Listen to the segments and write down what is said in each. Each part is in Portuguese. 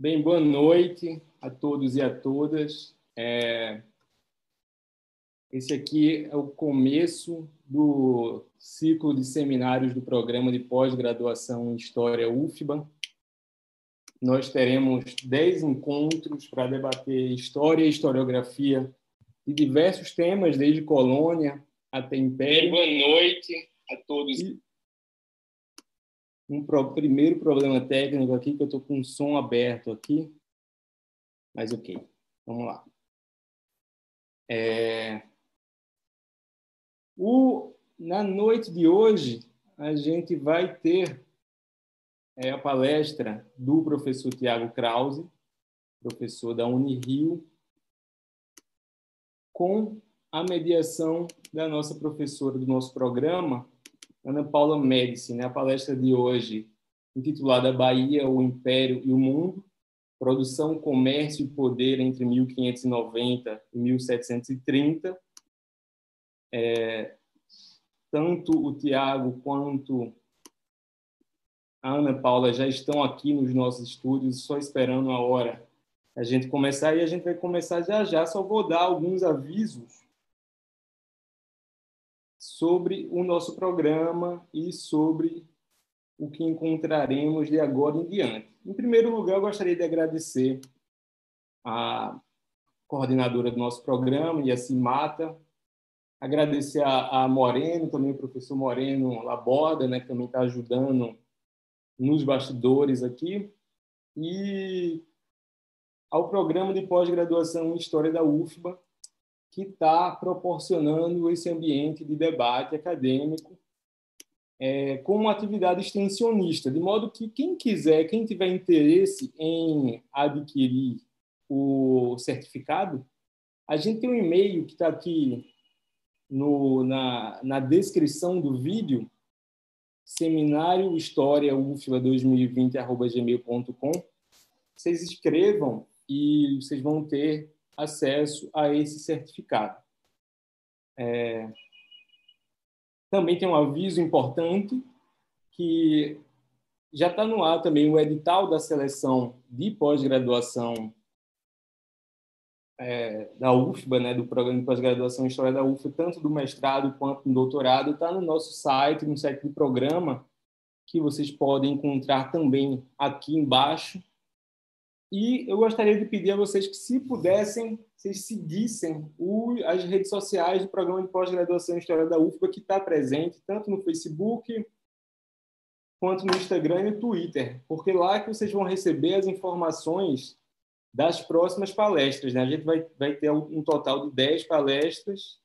Bem, boa noite a todos e a todas. É... Esse aqui é o começo do ciclo de seminários do programa de pós-graduação em História UFBA. Nós teremos dez encontros para debater história e historiografia de diversos temas, desde colônia até império. Boa noite a todos. E um pro, primeiro problema técnico aqui, que eu estou com o som aberto aqui. Mas ok, vamos lá. É... O, na noite de hoje, a gente vai ter é, a palestra do professor Tiago Krause, professor da Unirio, com a mediação da nossa professora do nosso programa, Ana Paula Médici, né? a palestra de hoje, intitulada Bahia, o Império e o Mundo, Produção, Comércio e Poder entre 1590 e 1730. É, tanto o Tiago quanto a Ana Paula já estão aqui nos nossos estúdios, só esperando a hora a gente começar, e a gente vai começar já já. Só vou dar alguns avisos sobre o nosso programa e sobre o que encontraremos de agora em diante. Em primeiro lugar, eu gostaria de agradecer a coordenadora do nosso programa, Yassi Mata, agradecer a, a Moreno, também o professor Moreno Laborda, né, que também está ajudando nos bastidores aqui, e ao programa de pós-graduação em História da UFBA, que está proporcionando esse ambiente de debate acadêmico é, com uma atividade extensionista, de modo que quem quiser, quem tiver interesse em adquirir o certificado, a gente tem um e-mail que está aqui no, na, na descrição do vídeo, seminário história UFBA 2020 Vocês escrevam e vocês vão ter acesso a esse certificado. É... Também tem um aviso importante que já está no ar também o edital da seleção de pós-graduação é, da UFBA, né, do programa de pós-graduação em História da UFBA, tanto do mestrado quanto do doutorado, está no nosso site, no site do programa, que vocês podem encontrar também aqui embaixo. E eu gostaria de pedir a vocês que, se pudessem, vocês seguissem o, as redes sociais do programa de pós-graduação em História da UFBA, que está presente tanto no Facebook quanto no Instagram e no Twitter, porque lá é que vocês vão receber as informações das próximas palestras. Né? A gente vai, vai ter um total de 10 palestras.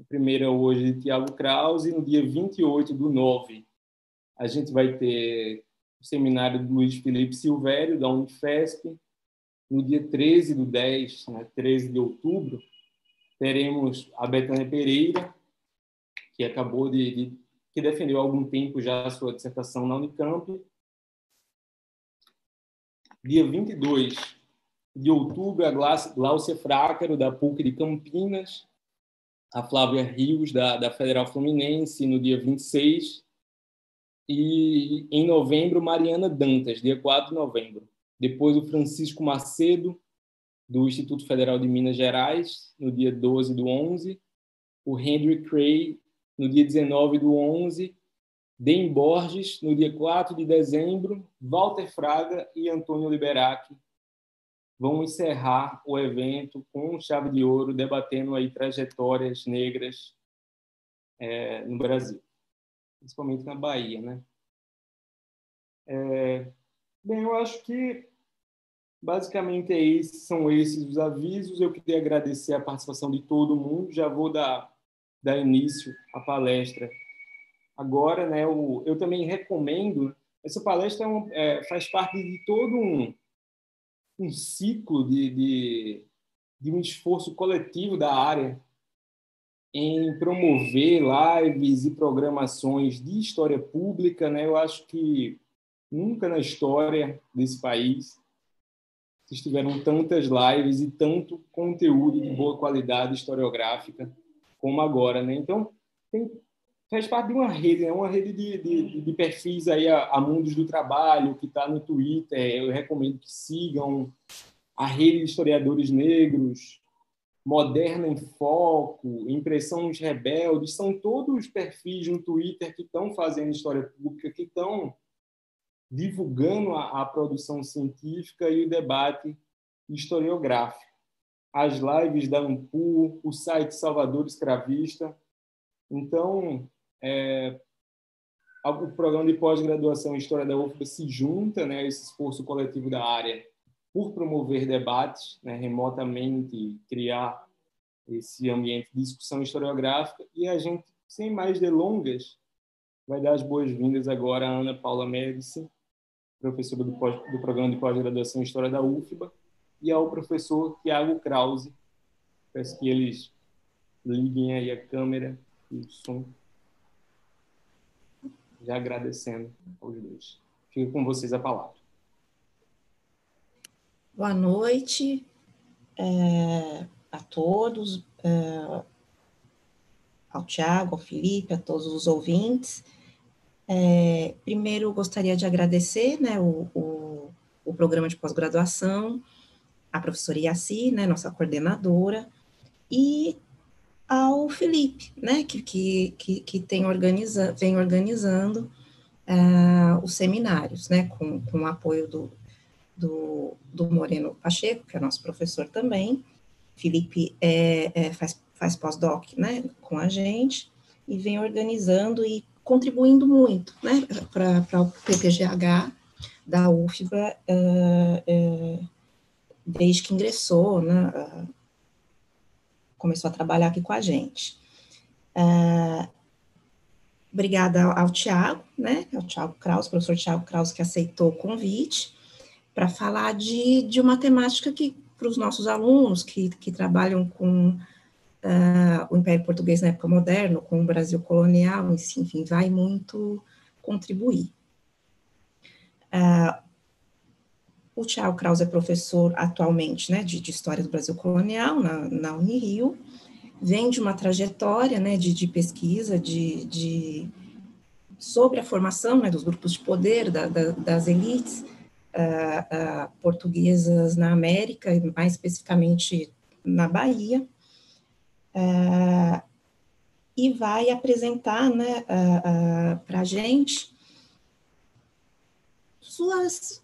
A primeira hoje de Tiago Krause, no dia 28 do 9, a gente vai ter seminário do Luiz Felipe Silvério, da Unifesp. No dia 13 do 10, né, 13 de outubro, teremos a Betânia Pereira, que acabou de, de que defendeu há algum tempo já a sua dissertação na Unicamp. Dia 22 de outubro, a Gláucia Frácaro, da PUC de Campinas, a Flávia Rios, da, da Federal Fluminense, no dia 26, e em novembro, Mariana Dantas, dia 4 de novembro. Depois, o Francisco Macedo, do Instituto Federal de Minas Gerais, no dia 12 do 11. O Henry Cray, no dia 19 do 11. Den Borges, no dia 4 de dezembro. Walter Fraga e Antônio Liberac vão encerrar o evento com chave de ouro, debatendo aí trajetórias negras é, no Brasil principalmente na Bahia, né? É, bem, eu acho que basicamente é esse, são esses os avisos. Eu queria agradecer a participação de todo mundo. Já vou dar, dar início à palestra agora, né? Eu, eu também recomendo. Essa palestra é um, é, faz parte de todo um, um ciclo de, de, de um esforço coletivo da área em promover lives e programações de história pública, né? Eu acho que nunca na história desse país estiveram tantas lives e tanto conteúdo de boa qualidade historiográfica como agora, né? Então, tem faz parte de uma rede, né? uma rede de, de, de perfis aí a, a Mundos do Trabalho, que está no Twitter. Eu recomendo que sigam a rede de historiadores negros, Moderna em Foco, Impressões Rebeldes, são todos os perfis no Twitter que estão fazendo história pública, que estão divulgando a, a produção científica e o debate historiográfico. As lives da AMPU, o site Salvador Escravista. Então, é, o programa de pós-graduação em História da UFBA se junta né, a esse esforço coletivo da área por promover debates né, remotamente, criar esse ambiente de discussão historiográfica. E a gente, sem mais delongas, vai dar as boas-vindas agora à Ana Paula Médici, professora do, pós, do programa de pós-graduação em História da UFBA, e ao professor Tiago Krause. Peço que eles liguem aí a câmera e o som. Já agradecendo aos dois. Fico com vocês a palavra. Boa noite é, a todos, é, ao Tiago, ao Felipe, a todos os ouvintes. É, primeiro, gostaria de agradecer né, o, o, o programa de pós-graduação, a professora Iaci, né, nossa coordenadora, e ao Felipe, né, que, que, que, tem organiza, vem organizando uh, os seminários, né, com, com o apoio do, do, do Moreno Pacheco, que é nosso professor também. Felipe é, é, faz, faz pós-doc né, com a gente e vem organizando e contribuindo muito né, para o PPGH da UFBA uh, uh, desde que ingressou, né, uh, começou a trabalhar aqui com a gente. obrigada ao, ao Tiago, né, ao Tiago Kraus, professor Tiago Kraus, que aceitou o convite para falar de, de uma temática que, para os nossos alunos que, que trabalham com uh, o Império Português na época moderna, com o Brasil colonial, enfim, vai muito contribuir. Uh, o Tiago Kraus é professor atualmente né, de, de História do Brasil Colonial na, na Unirio, vem de uma trajetória né, de, de pesquisa de, de, sobre a formação né, dos grupos de poder, da, da, das elites, uh, portuguesas na América, mais especificamente na Bahia, uh, e vai apresentar né, para a gente suas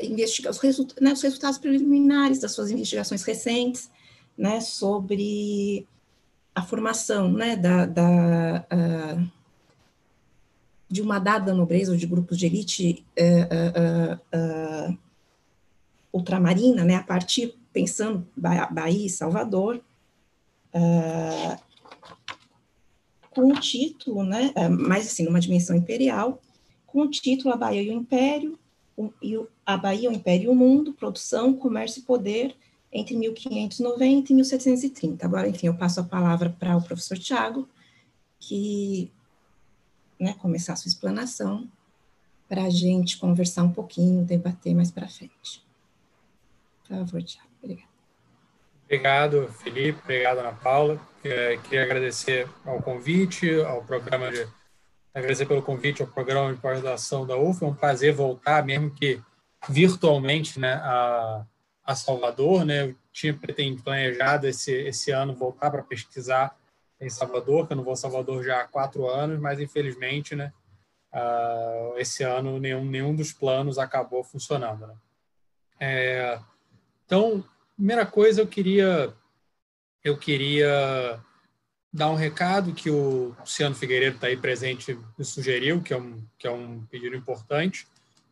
investigações, os, result né, os resultados preliminares das suas investigações recentes, né, sobre a formação né, da, da de uma dada nobreza ou de grupos de elite uh, uh, ultramarina, né, a partir, pensando Bahia e Salvador, com o título, né, mais assim, numa dimensão imperial, com o título A Bahia e o Império, o, a Bahia, o Império e o Mundo, Produção, Comércio e Poder, entre 1590 e 1730. Agora, enfim, eu passo a palavra para o professor Tiago, que né, começar a sua explanação para a gente conversar um pouquinho, debater mais para frente. Por favor, Tiago. Obrigada. Obrigado, Felipe. Obrigado, Ana Paula. Queria agradecer ao convite, ao programa de agradecer pelo convite ao programa de pós-graduação da UF. É um prazer voltar, mesmo que virtualmente, né, a, a Salvador. Né? Eu tinha pretendido planejado esse, esse ano voltar para pesquisar em Salvador, que eu não vou a Salvador já há quatro anos, mas infelizmente, né, uh, esse ano nenhum, nenhum dos planos acabou funcionando. Né? É, então, primeira coisa, eu queria eu queria dar um recado que o Luciano Figueiredo está aí presente me sugeriu, que é um, que é um pedido importante.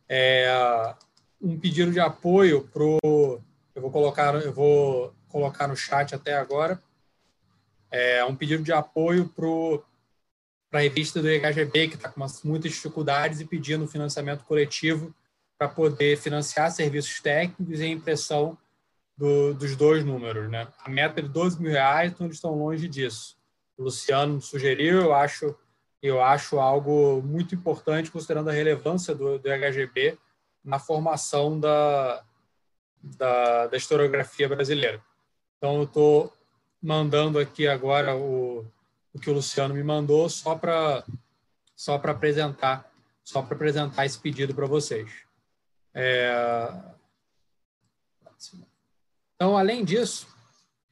É um pedido de apoio para eu vou colocar eu vou colocar no chat até agora é um pedido de apoio para a revista do IHGB, que está com muitas dificuldades e pedindo financiamento coletivo para poder financiar serviços técnicos e impressão do, dos dois números. Né? A meta é de 12 mil reais, então eles estão longe disso. O Luciano sugeriu, eu acho, eu acho algo muito importante, considerando a relevância do, do na formação da, da, da historiografia brasileira. Então, eu estou mandando aqui agora o, o que o Luciano me mandou só para só para apresentar só para apresentar esse pedido para vocês. É... Então, além disso,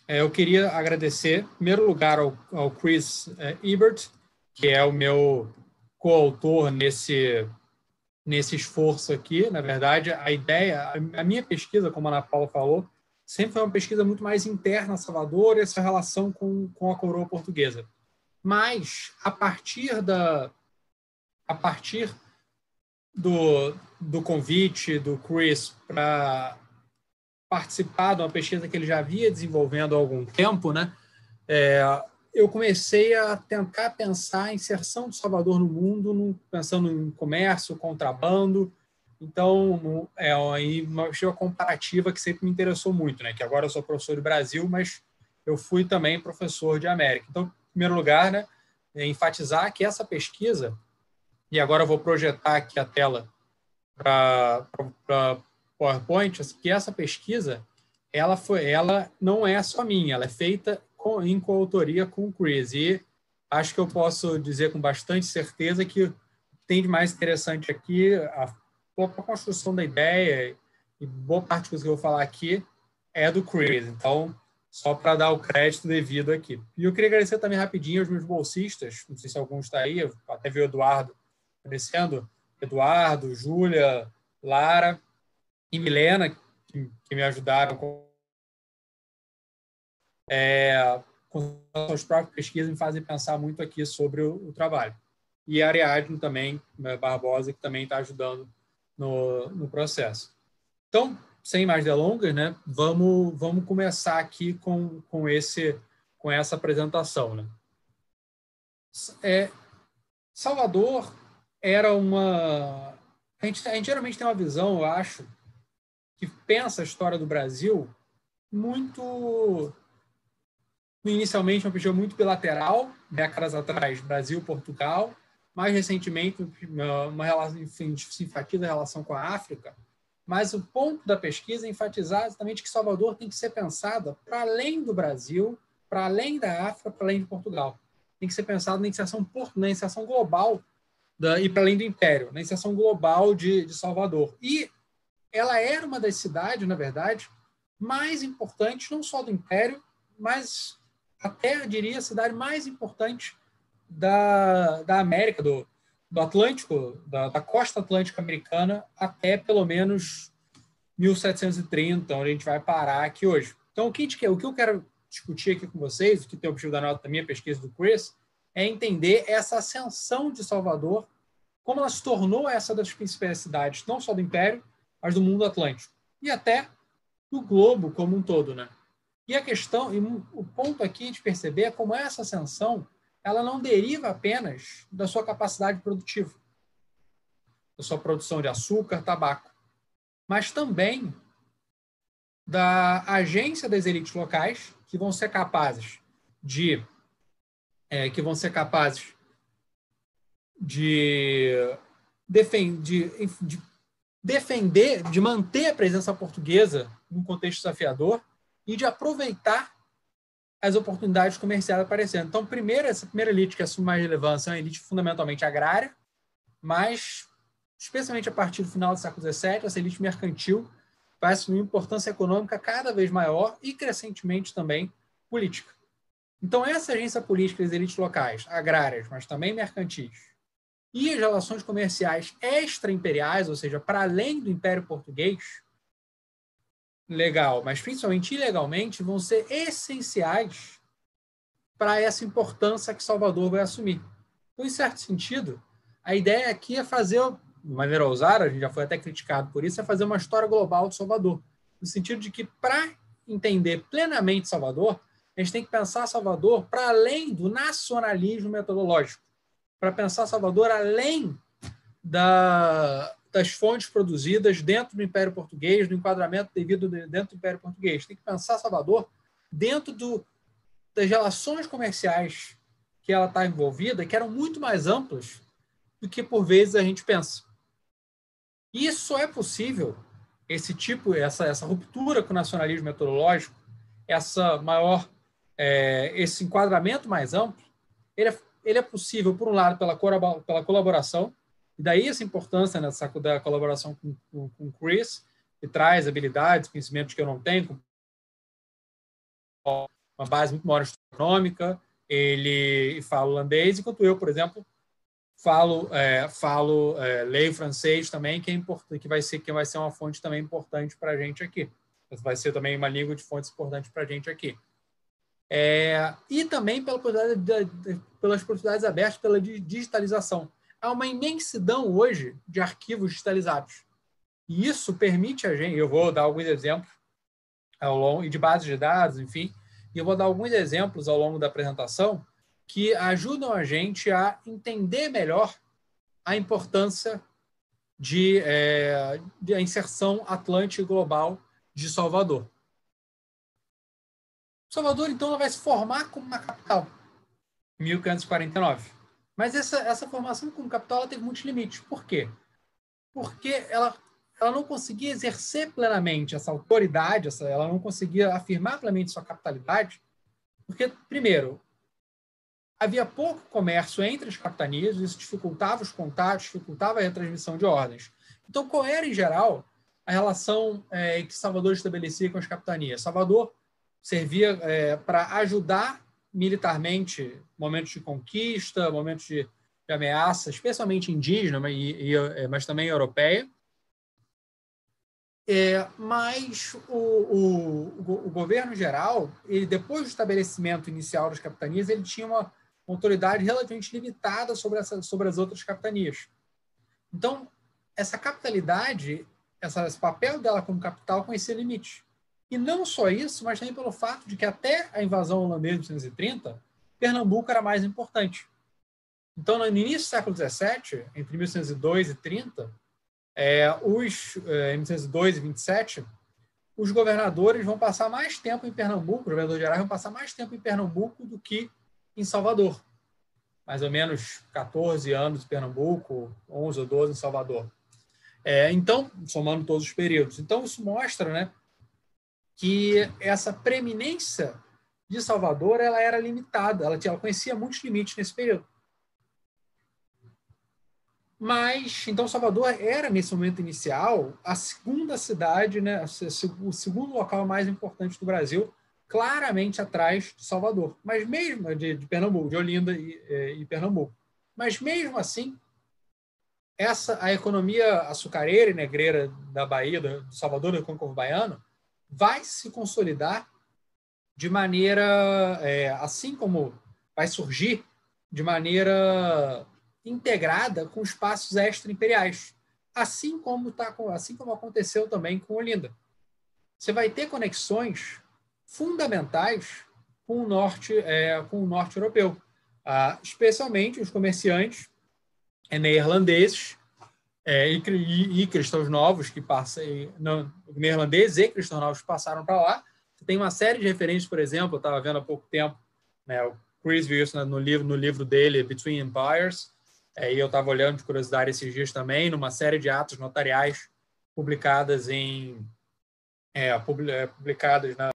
é, eu queria agradecer, em primeiro lugar, ao, ao Chris é, Ebert, que é o meu coautor nesse nesse esforço aqui. Na verdade, a ideia, a minha pesquisa, como a Ana Paula falou, sempre foi uma pesquisa muito mais interna a Salvador e essa relação com, com a coroa portuguesa. Mas, a partir da a partir do, do convite do Chris para participar de uma pesquisa que ele já havia desenvolvendo há algum tempo, né? É, eu comecei a tentar pensar a inserção do Salvador no mundo, pensando em comércio, contrabando. Então, é aí uma comparativa que sempre me interessou muito, né? Que agora eu sou professor do Brasil, mas eu fui também professor de América. Então, em primeiro lugar, né, é enfatizar que essa pesquisa, e agora eu vou projetar aqui a tela para PowerPoint, que essa pesquisa, ela foi, ela não é só minha, ela é feita com, em coautoria com o Chris. E acho que eu posso dizer com bastante certeza que tem de mais interessante aqui a própria construção da ideia e boa parte que eu vou falar aqui é do Chris. Então, só para dar o crédito devido aqui. E eu queria agradecer também rapidinho aos meus bolsistas, não sei se algum está aí, até vi o Eduardo aparecendo, Eduardo, Júlia, Lara e Milena, que, que me ajudaram com é, com as próprias pesquisas me fazem pensar muito aqui sobre o, o trabalho. E a Ariadne também, Barbosa, que também está ajudando no, no processo. Então, sem mais delongas, né, vamos, vamos começar aqui com, com, esse, com essa apresentação. Né? É, Salvador era uma. A gente, a gente geralmente tem uma visão, eu acho, que pensa a história do Brasil muito inicialmente uma pesquisa muito bilateral, décadas atrás, Brasil-Portugal, mais recentemente uma relação, enfim, se enfatiza a relação com a África, mas o ponto da pesquisa é enfatizar exatamente que Salvador tem que ser pensada para além do Brasil, para além da África, para além de Portugal. Tem que ser pensado na iniciação, na iniciação global da, e para além do Império, na iniciação global de, de Salvador. E ela era uma das cidades, na verdade, mais importantes, não só do Império, mas até, diria, a cidade mais importante da, da América, do, do Atlântico, da, da costa atlântica americana, até pelo menos 1730, onde a gente vai parar aqui hoje. Então, o que, o que eu quero discutir aqui com vocês, o que tem o objetivo da nota da minha pesquisa do Chris, é entender essa ascensão de Salvador, como ela se tornou essa das principais cidades, não só do Império, mas do mundo atlântico. E até do globo como um todo, né? E a questão, e o ponto aqui de perceber é como essa ascensão ela não deriva apenas da sua capacidade produtiva, da sua produção de açúcar, tabaco, mas também da agência das elites locais que vão ser capazes de é, que vão ser capazes de, defender, de defender, de manter a presença portuguesa num contexto desafiador e de aproveitar as oportunidades comerciais aparecendo. Então, primeiro, essa primeira elite que assume mais relevância é uma elite fundamentalmente agrária, mas, especialmente a partir do final do século XVII, essa elite mercantil vai assumir importância econômica cada vez maior e, crescentemente, também política. Então, essa agência política das elites locais, agrárias, mas também mercantis, e as relações comerciais extra-imperiais, ou seja, para além do Império Português, legal, mas principalmente ilegalmente, vão ser essenciais para essa importância que Salvador vai assumir. Então, em certo sentido, a ideia aqui é fazer, de maneira ousada, a gente já foi até criticado por isso, é fazer uma história global de Salvador. No sentido de que, para entender plenamente Salvador, a gente tem que pensar Salvador para além do nacionalismo metodológico, para pensar Salvador além da, das fontes produzidas dentro do Império Português, do enquadramento devido dentro do Império Português. Tem que pensar Salvador dentro do, das relações comerciais que ela está envolvida, que eram muito mais amplas do que por vezes a gente pensa. E isso só é possível, esse tipo, essa, essa ruptura com o nacionalismo metodológico, essa maior, é, esse enquadramento mais amplo, ele é, ele é possível, por um lado, pela, pela colaboração, e daí essa importância nessa da colaboração com, com, com o Chris, que traz habilidades, conhecimentos que eu não tenho, uma base muito maior astronômica, ele fala holandês, enquanto eu, por exemplo, falo é, falo é, leio francês também, que é importante, que vai ser que vai ser uma fonte também importante para a gente aqui. Vai ser também uma língua de fontes importante para a gente aqui. É, e também pela pelas possibilidades abertas pela digitalização. Há uma imensidão hoje de arquivos digitalizados. E isso permite a gente, eu vou dar alguns exemplos ao longo, e de bases de dados, enfim, e eu vou dar alguns exemplos ao longo da apresentação que ajudam a gente a entender melhor a importância de, é, de a inserção atlântica global de Salvador. Salvador, então, vai se formar como uma capital, em 1549. Mas essa, essa formação como capital ela teve muitos limites. Por quê? Porque ela, ela não conseguia exercer plenamente essa autoridade, essa, ela não conseguia afirmar plenamente sua capitalidade, porque, primeiro, havia pouco comércio entre as capitanias, isso dificultava os contatos, dificultava a retransmissão de ordens. Então, qual era, em geral, a relação é, que Salvador estabelecia com as capitanias? Salvador servia é, para ajudar militarmente momentos de conquista, momentos de, de ameaça, especialmente indígena, mas, e, e, é, mas também europeia. É, mas o, o, o, governo geral, ele, depois do estabelecimento inicial das capitanias, ele tinha uma, autoridade relativamente limitada sobre, essa, sobre as outras capitanias. Então, essa capitalidade, essa, esse papel dela como capital conhecia limites. E não só isso, mas também pelo fato de que até a invasão holandesa de 1930, Pernambuco era mais importante. Então, no início do século XVII, entre 1802 e 30, é, os, é, 1802 e 27, os governadores vão passar mais tempo em Pernambuco, os governadores gerais vão passar mais tempo em Pernambuco do que em Salvador. Mais ou menos 14 anos em Pernambuco, 11 ou 12 em Salvador. É, então, somando todos os períodos. Então, isso mostra né, que essa preeminência de Salvador ela era limitada, ela, ela conhecia muitos limites nesse período. Mas, então, Salvador era, nesse momento inicial, a segunda cidade, né, o segundo local mais importante do Brasil, claramente atrás de Salvador, mas mesmo de, de Pernambuco, de Olinda e, é, e, Pernambuco. Mas mesmo assim, essa a economia açucareira e negreira da Bahia, do Salvador do Concurso Baiano, vai se consolidar de maneira, é, assim como vai surgir de maneira integrada com espaços extra-imperiais, assim como tá, assim como aconteceu também com Olinda. Você vai ter conexões fundamentais com o norte, é, com o norte europeu, ah, especialmente os comerciantes é, neerlandeses é, e, e, e, cristãos novos que passam, neerlandeses e cristãos novos passaram para lá. Tem uma série de referências, por exemplo, eu estava vendo há pouco tempo, né, o Chris viu isso no livro, no livro dele, Between Empires, é, e eu estava olhando de curiosidade esses dias também, numa série de atos notariais publicadas em é, é publicadas na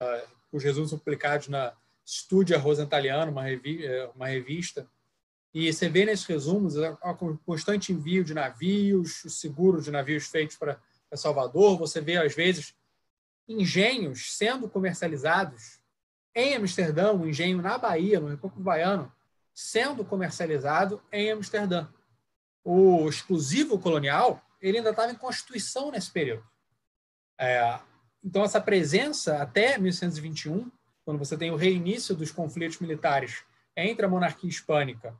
os são publicados na Studia Rosentaliano, uma, revi é, uma revista, e você vê nesses resumos o constante envio de navios, o seguro de navios feitos para Salvador. Você vê, às vezes, engenhos sendo comercializados em Amsterdã, um engenho na Bahia, no Repúblico Baiano, sendo comercializado em Amsterdã. O exclusivo colonial ele ainda estava em constituição nesse período. É, então, essa presença até 1121, quando você tem o reinício dos conflitos militares entre a monarquia hispânica,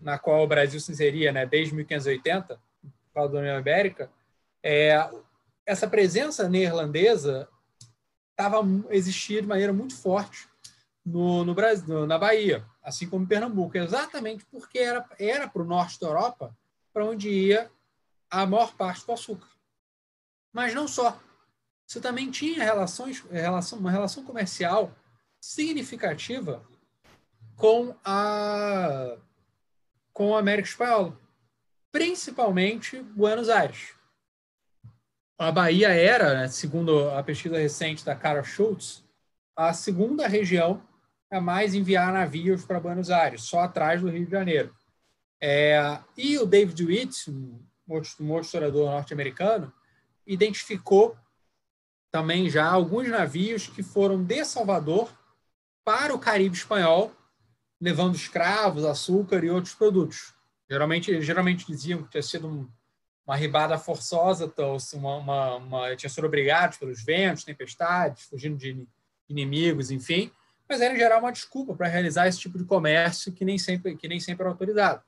na qual o Brasil se inseria né, desde 1580, por causa da União Ibérica, é, essa presença neerlandesa estava existia de maneira muito forte no, no Brasil, na Bahia, assim como em Pernambuco, exatamente porque era era para o norte da Europa, para onde ia a maior parte do açúcar. Mas não só você também tinha relações, relação, uma relação comercial significativa com a com a América Espanhola, principalmente Buenos Aires. A Bahia era, né, segundo a pesquisa recente da Carol Schultz, a segunda região mais enviar navios para Buenos Aires, só atrás do Rio de Janeiro. É, e o David Witt, um historiador norte-americano, identificou também já alguns navios que foram de Salvador para o Caribe espanhol, levando escravos, açúcar e outros produtos. Geralmente, geralmente diziam que tinha sido um, uma ribada forçosa, então, uma, uma, uma, tinha sido obrigados pelos ventos, tempestades, fugindo de inimigos, enfim. Mas era, em geral, uma desculpa para realizar esse tipo de comércio que nem sempre, que nem sempre era autorizado.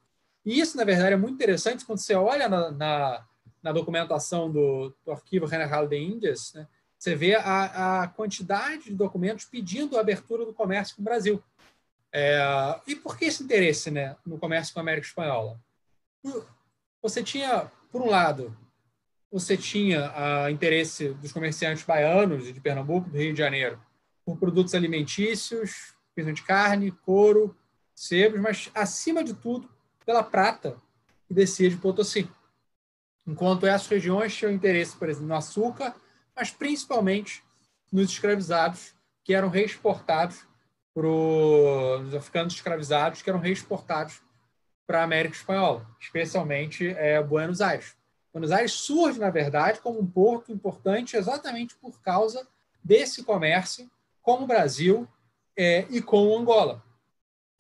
E isso, na verdade, é muito interessante quando você olha na, na, na documentação do, do Arquivo General de Índias, né? você vê a, a, quantidade de documentos pedindo a abertura do comércio com o Brasil. É, e por que esse interesse né, no comércio com a América Espanhola? Você tinha, por um lado, você tinha o interesse dos comerciantes baianos de Pernambuco, do Rio de Janeiro, por produtos alimentícios, principalmente carne, couro, sebos, mas, acima de tudo, pela prata que descia de Potosí. Enquanto essas regiões tinham interesse, por exemplo, no açúcar, mas principalmente nos escravizados que eram reexportados para os africanos escravizados que eram reexportados para a América Espanhola, especialmente é, Buenos Aires. Buenos Aires surge, na verdade, como um porto importante exatamente por causa desse comércio com o Brasil é, e com Angola.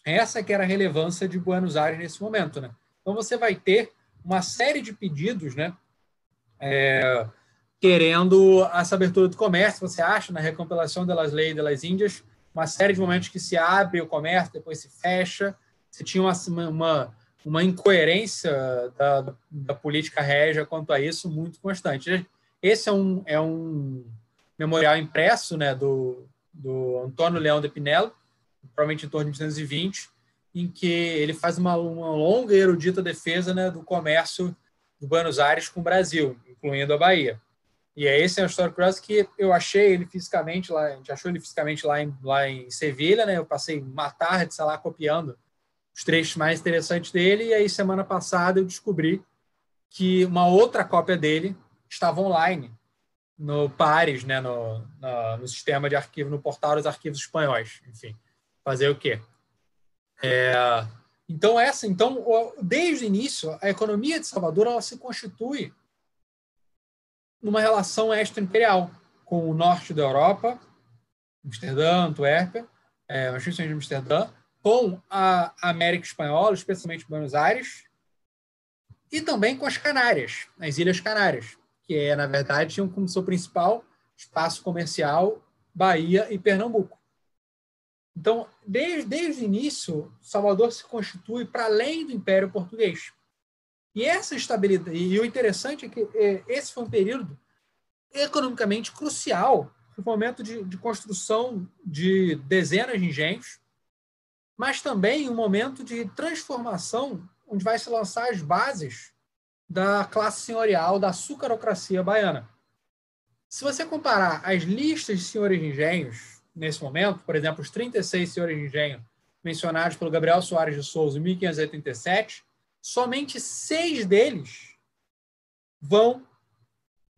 Essa que era a relevância de Buenos Aires nesse momento. Né? Então, você vai ter uma série de pedidos né, é, querendo essa abertura do comércio. Você acha, na recompilação das leis das Índias, uma série de momentos que se abre o comércio, depois se fecha. Você tinha uma, uma, uma incoerência da, da política régia quanto a isso muito constante. Esse é um, é um memorial impresso né, do, do Antônio Leão de Pinelo, provavelmente em torno de 1920, em que ele faz uma, uma longa e erudita defesa né, do comércio de Buenos Aires com o Brasil, incluindo a Bahia. E é esse é o Story que eu achei ele fisicamente lá, a gente achou ele fisicamente lá em, lá em Sevilha, né? Eu passei uma tarde, sei lá, copiando os trechos mais interessantes dele, e aí semana passada eu descobri que uma outra cópia dele estava online no Pares, né, no, no, no, sistema de arquivo, no portal dos arquivos espanhóis. Enfim, fazer o quê? É, então, essa, então, desde o início, a economia de Salvador ela se constitui numa relação extra-imperial com o norte da Europa, Amsterdã, Antuérpia, é, instituições de Amsterdã, com a América Espanhola, especialmente Buenos Aires, e também com as Canárias, as Ilhas Canárias, que é, na verdade tinham como seu principal espaço comercial Bahia e Pernambuco. Então, desde, desde o início, Salvador se constitui para além do Império Português. E essa estabilidade, e o interessante é que é, esse foi um período economicamente crucial, um momento de, de construção de dezenas de engenhos, mas também um momento de transformação onde vai se lançar as bases da classe senhorial da açucarocracia baiana. Se você comparar as listas de senhores de engenhos nesse momento, por exemplo, os 36 senhores de engenho mencionados pelo Gabriel Soares de Souza em 1587, somente seis deles vão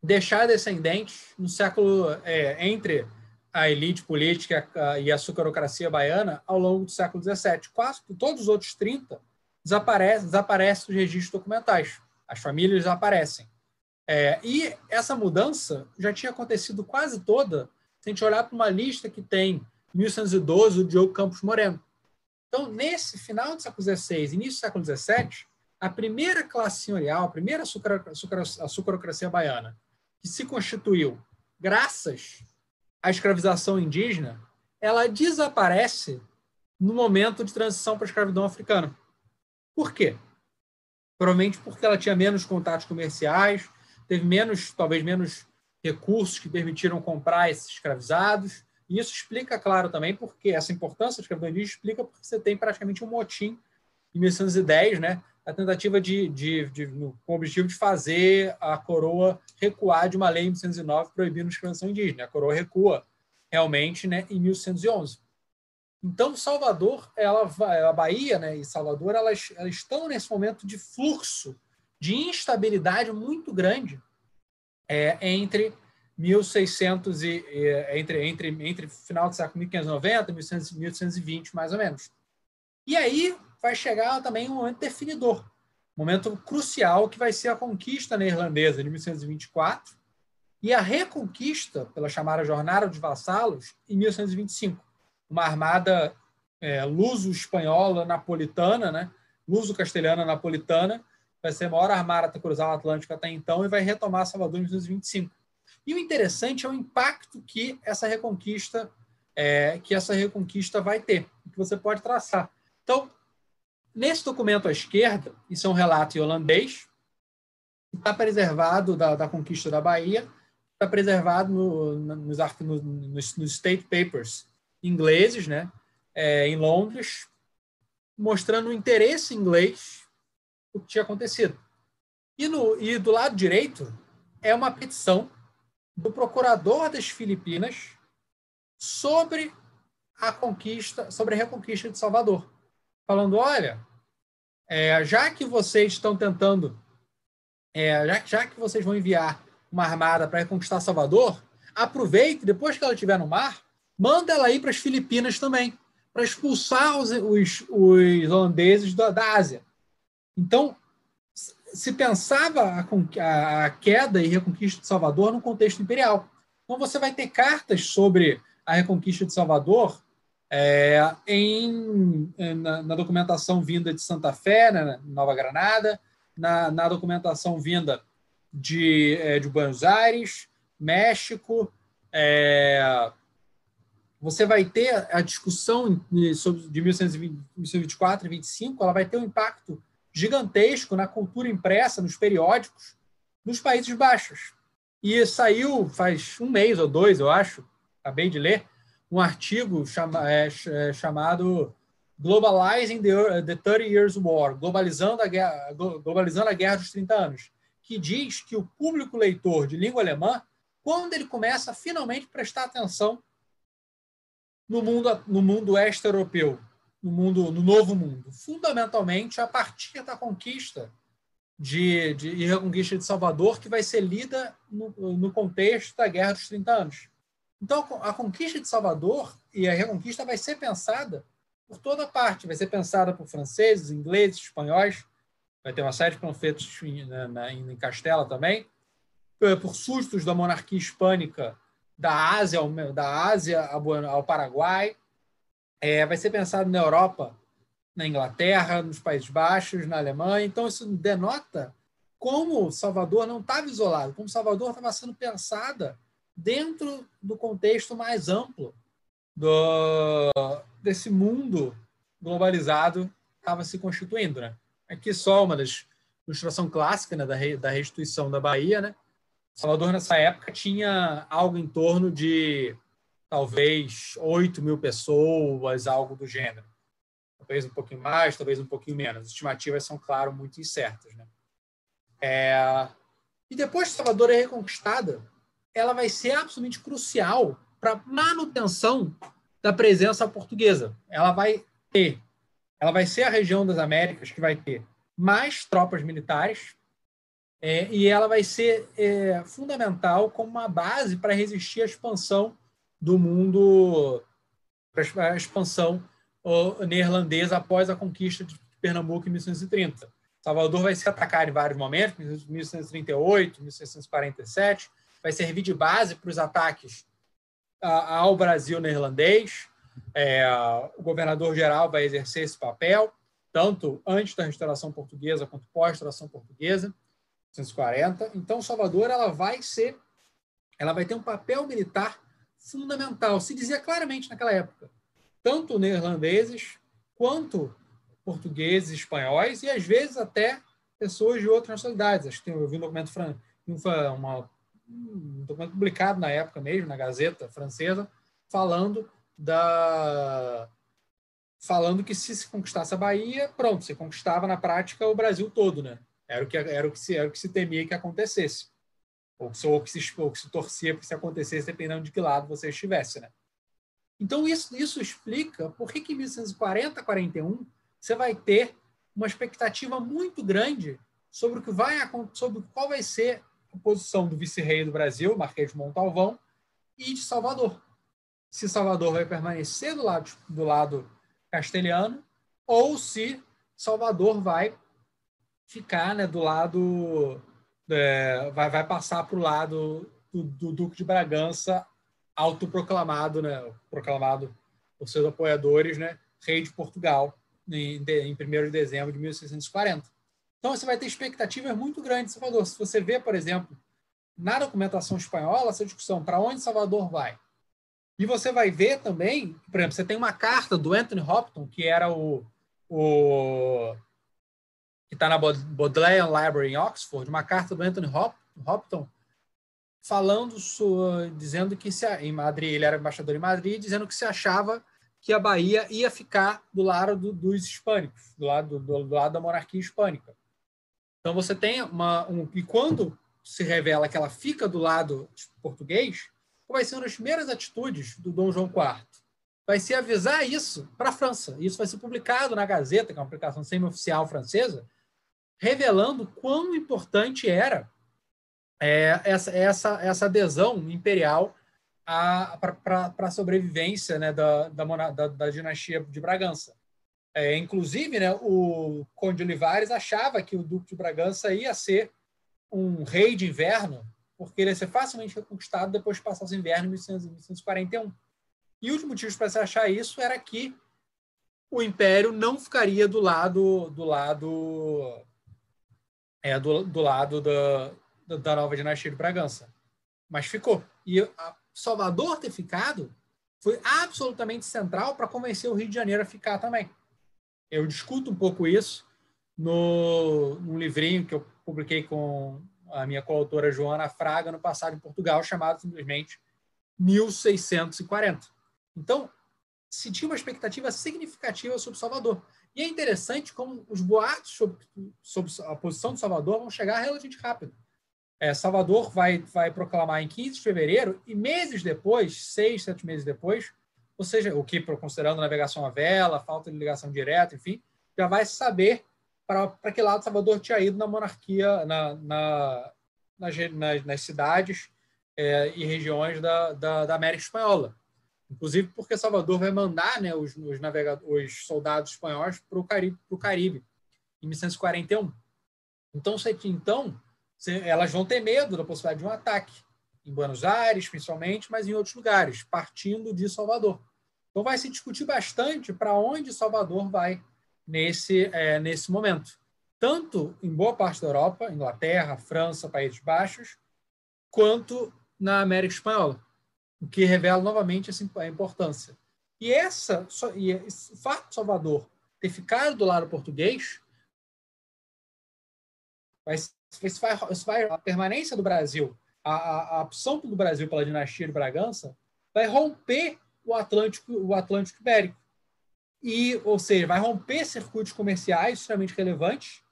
deixar descendentes no século é, entre a elite política e a açucarocracia baiana ao longo do século XVII. Quase todos os outros 30 desaparecem, desaparecem dos registros documentais. As famílias desaparecem. É, e essa mudança já tinha acontecido quase toda se a gente olhar para uma lista que tem 1112 o Diogo Campos Moreno. Então, nesse final do século XVI, início do século XVII, a primeira classe senhorial, a primeira açucarocracia baiana, que se constituiu graças à escravização indígena, ela desaparece no momento de transição para a escravidão africana. Por quê? Provavelmente porque ela tinha menos contatos comerciais, teve menos, talvez menos recursos que permitiram comprar esses escravizados. E isso explica, claro, também porque essa importância da escravidão indígena explica porque você tem praticamente um motim em 1910, né, a tentativa de, de, de no, com o objetivo de fazer a coroa recuar de uma lei em 1809 proibindo a escravização indígena. A coroa recua realmente né, em 1111. Então, Salvador, ela, a Bahia né, e Salvador, elas, elas estão nesse momento de fluxo, de instabilidade muito grande é, entre 1600 e, entre, entre, entre final do século 1590 e 1820, mais ou menos. E aí vai chegar também um momento definidor, momento crucial que vai ser a conquista neerlandesa de 1824 e a reconquista pela chamada Jornada de Vassalos em 1825, uma armada é, luso-espanhola napolitana, né? luso-castelhana napolitana, vai ser a maior armada a cruzar o Atlântico até então e vai retomar Salvador em 1925. E o interessante é o impacto que essa reconquista é, que essa reconquista vai ter, que você pode traçar. Então, nesse documento à esquerda, isso é um relato em holandês, está preservado da, da, conquista da Bahia, está preservado no, nos, nos, state papers ingleses, né, é, em Londres, mostrando o interesse inglês o que tinha acontecido. E, no, e do lado direito é uma petição do procurador das Filipinas sobre a conquista, sobre a reconquista de Salvador, falando: olha, é, já que vocês estão tentando, é, já, já que vocês vão enviar uma armada para reconquistar Salvador, aproveite depois que ela estiver no mar, manda ela ir para as Filipinas também, para expulsar os, os, os holandeses da, da Ásia. Então, se pensava a, a, queda e reconquista de Salvador no contexto imperial. Então, você vai ter cartas sobre a reconquista de Salvador é, em, na, na, documentação vinda de Santa Fé, né, Nova Granada, na, na documentação vinda de, é, de Buenos Aires, México. É, você vai ter a discussão de 1924 e 25, ela vai ter um impacto gigantesco na cultura impressa, nos periódicos, nos Países Baixos. E saiu faz um mês ou dois, eu acho, acabei de ler, um artigo chama, é, é, chamado Globalizing the, the 30 Years War, globalizando a, guerra, globalizando a Guerra dos 30 Anos, que diz que o público leitor de língua alemã, quando ele começa a finalmente prestar atenção no mundo, no mundo extra-europeu, no mundo, no novo mundo, fundamentalmente a partir da conquista de, de reconquista de Salvador, que vai ser lida no, no contexto da Guerra dos 30 Anos. Então, a conquista de Salvador e a reconquista vai ser pensada por toda parte, vai ser pensada por franceses, ingleses, espanhóis, vai ter uma série de panfletos em, na, em Castela também, por súditos da monarquia hispânica da Ásia ao, da Ásia ao Paraguai, é, vai ser pensado na Europa, na Inglaterra, nos Países Baixos, na Alemanha. Então, isso denota como Salvador não estava isolado, como Salvador estava sendo pensada dentro do contexto mais amplo do, desse mundo globalizado estava se constituindo. Né? Aqui só uma das ilustração clássica né, da, re, da restituição da Bahia. Né? Salvador, nessa época, tinha algo em torno de talvez 8 mil pessoas, algo do gênero. Talvez um pouquinho mais, talvez um pouquinho menos. As estimativas são, claro, muito incertas. Né? É... E depois que Salvador é reconquistada, ela vai ser absolutamente crucial para manutenção da presença portuguesa. Ela vai ter, ela vai ser a região das Américas que vai ter mais tropas militares é, e ela vai ser é, fundamental como uma base para resistir à expansão do mundo a expansão neerlandesa após a conquista de Pernambuco em 1630. Salvador vai ser atacado em vários momentos, 1638, 1647, vai servir de base para os ataques ao Brasil neerlandês. É, o governador-geral vai exercer esse papel, tanto antes da restauração portuguesa quanto pós-restauração portuguesa, 1640. Então, Salvador ela vai ser, ela vai ter um papel militar fundamental. Se dizia claramente naquela época, tanto neerlandeses quanto portugueses, espanhóis e às vezes até pessoas de outras nacionalidades. Acho que eu vi um documento uma, um documento publicado na época mesmo na Gazeta francesa falando da falando que se se conquistasse a Bahia, pronto, se conquistava na prática o Brasil todo, né? Era o que era o que se era o que se temia que acontecesse ou, ou, que se, ou que se torcia que isso acontecesse, dependendo de que lado você estivesse. Né? Então, isso, isso explica por que, que em 1940, 41, você vai ter uma expectativa muito grande sobre o que vai sobre qual vai ser posição do vice-rei do Brasil, Marquês de Montalvão, e de Salvador. Se Salvador vai permanecer do lado, do lado castelhano ou se Salvador vai ficar né, do lado, é, vai, vai passar para o lado do, do, Duque de Bragança, autoproclamado, né, proclamado por seus apoiadores, né, rei de Portugal, em, em 1 de dezembro de 1640. Então, você vai ter expectativas muito grandes em Salvador. Se você vê, por exemplo, na documentação espanhola, essa discussão para onde Salvador vai. E você vai ver também, por exemplo, você tem uma carta do Anthony Hopton, que era o, o que está na Bodleian Library em Oxford, uma carta do Anthony Hopton falando, dizendo que se, em Madrid, ele era embaixador em Madrid, dizendo que se achava que a Bahia ia ficar do lado do, dos hispânicos, do lado, do, do, lado da monarquia hispânica. Então você tem uma um, e quando se revela que ela fica do lado português, vai ser uma das primeiras atitudes do Dom João IV. Vai ser avisar isso para a França. Isso vai ser publicado na Gazeta, que é uma publicação semi-oficial francesa, revelando quão importante era é, essa, essa, essa adesão imperial para a sobrevivência né, da, da, da, da, dinastia de Bragança. É, inclusive, né, o Conde Olivares achava que o Duque de Bragança ia ser um rei de inverno, porque ele ia ser facilmente reconquistado depois de passar os invernos em 1841. E dos motivos para se achar isso era que o império não ficaria do lado do lado é, do, do lado da, da nova dinastia de Bragança. Mas ficou. E Salvador ter ficado foi absolutamente central para convencer o Rio de Janeiro a ficar também. Eu discuto um pouco isso no, num livrinho que eu publiquei com a minha coautora Joana Fraga no passado em Portugal, chamado simplesmente 1640. Então, se tinha uma expectativa significativa sobre Salvador. E é interessante como os boatos sobre, sobre a posição de Salvador vão chegar relativamente rápido. É, Salvador vai, vai proclamar em 15 de fevereiro e meses depois, seis, sete meses depois, ou seja, o que, considerando navegação à vela, falta de ligação direta, enfim, já vai saber para que lado Salvador tinha ido na monarquia, na, na, nas, nas, cidades é, e regiões da, da, da América Espanhola inclusive porque Salvador vai mandar né, os, os, os soldados espanhóis para o Caribe, Caribe, em 1641. Então, então elas vão ter medo da possibilidade de um ataque, em Buenos Aires, principalmente, mas em outros lugares, partindo de Salvador. Então, vai se discutir bastante para onde Salvador vai nesse, é, nesse momento. Tanto em boa parte da Europa, Inglaterra, França, Países Baixos, quanto na América Espanhola o que revela novamente a importância. E essa, e esse fato de Salvador ter ficado do lado português, isso vai, isso vai, a permanência do Brasil, a, a opção do Brasil pela dinastia de Bragança, vai romper o Atlântico, o Atlântico Ibérico. E, ou seja, vai romper circuitos comerciais extremamente relevantes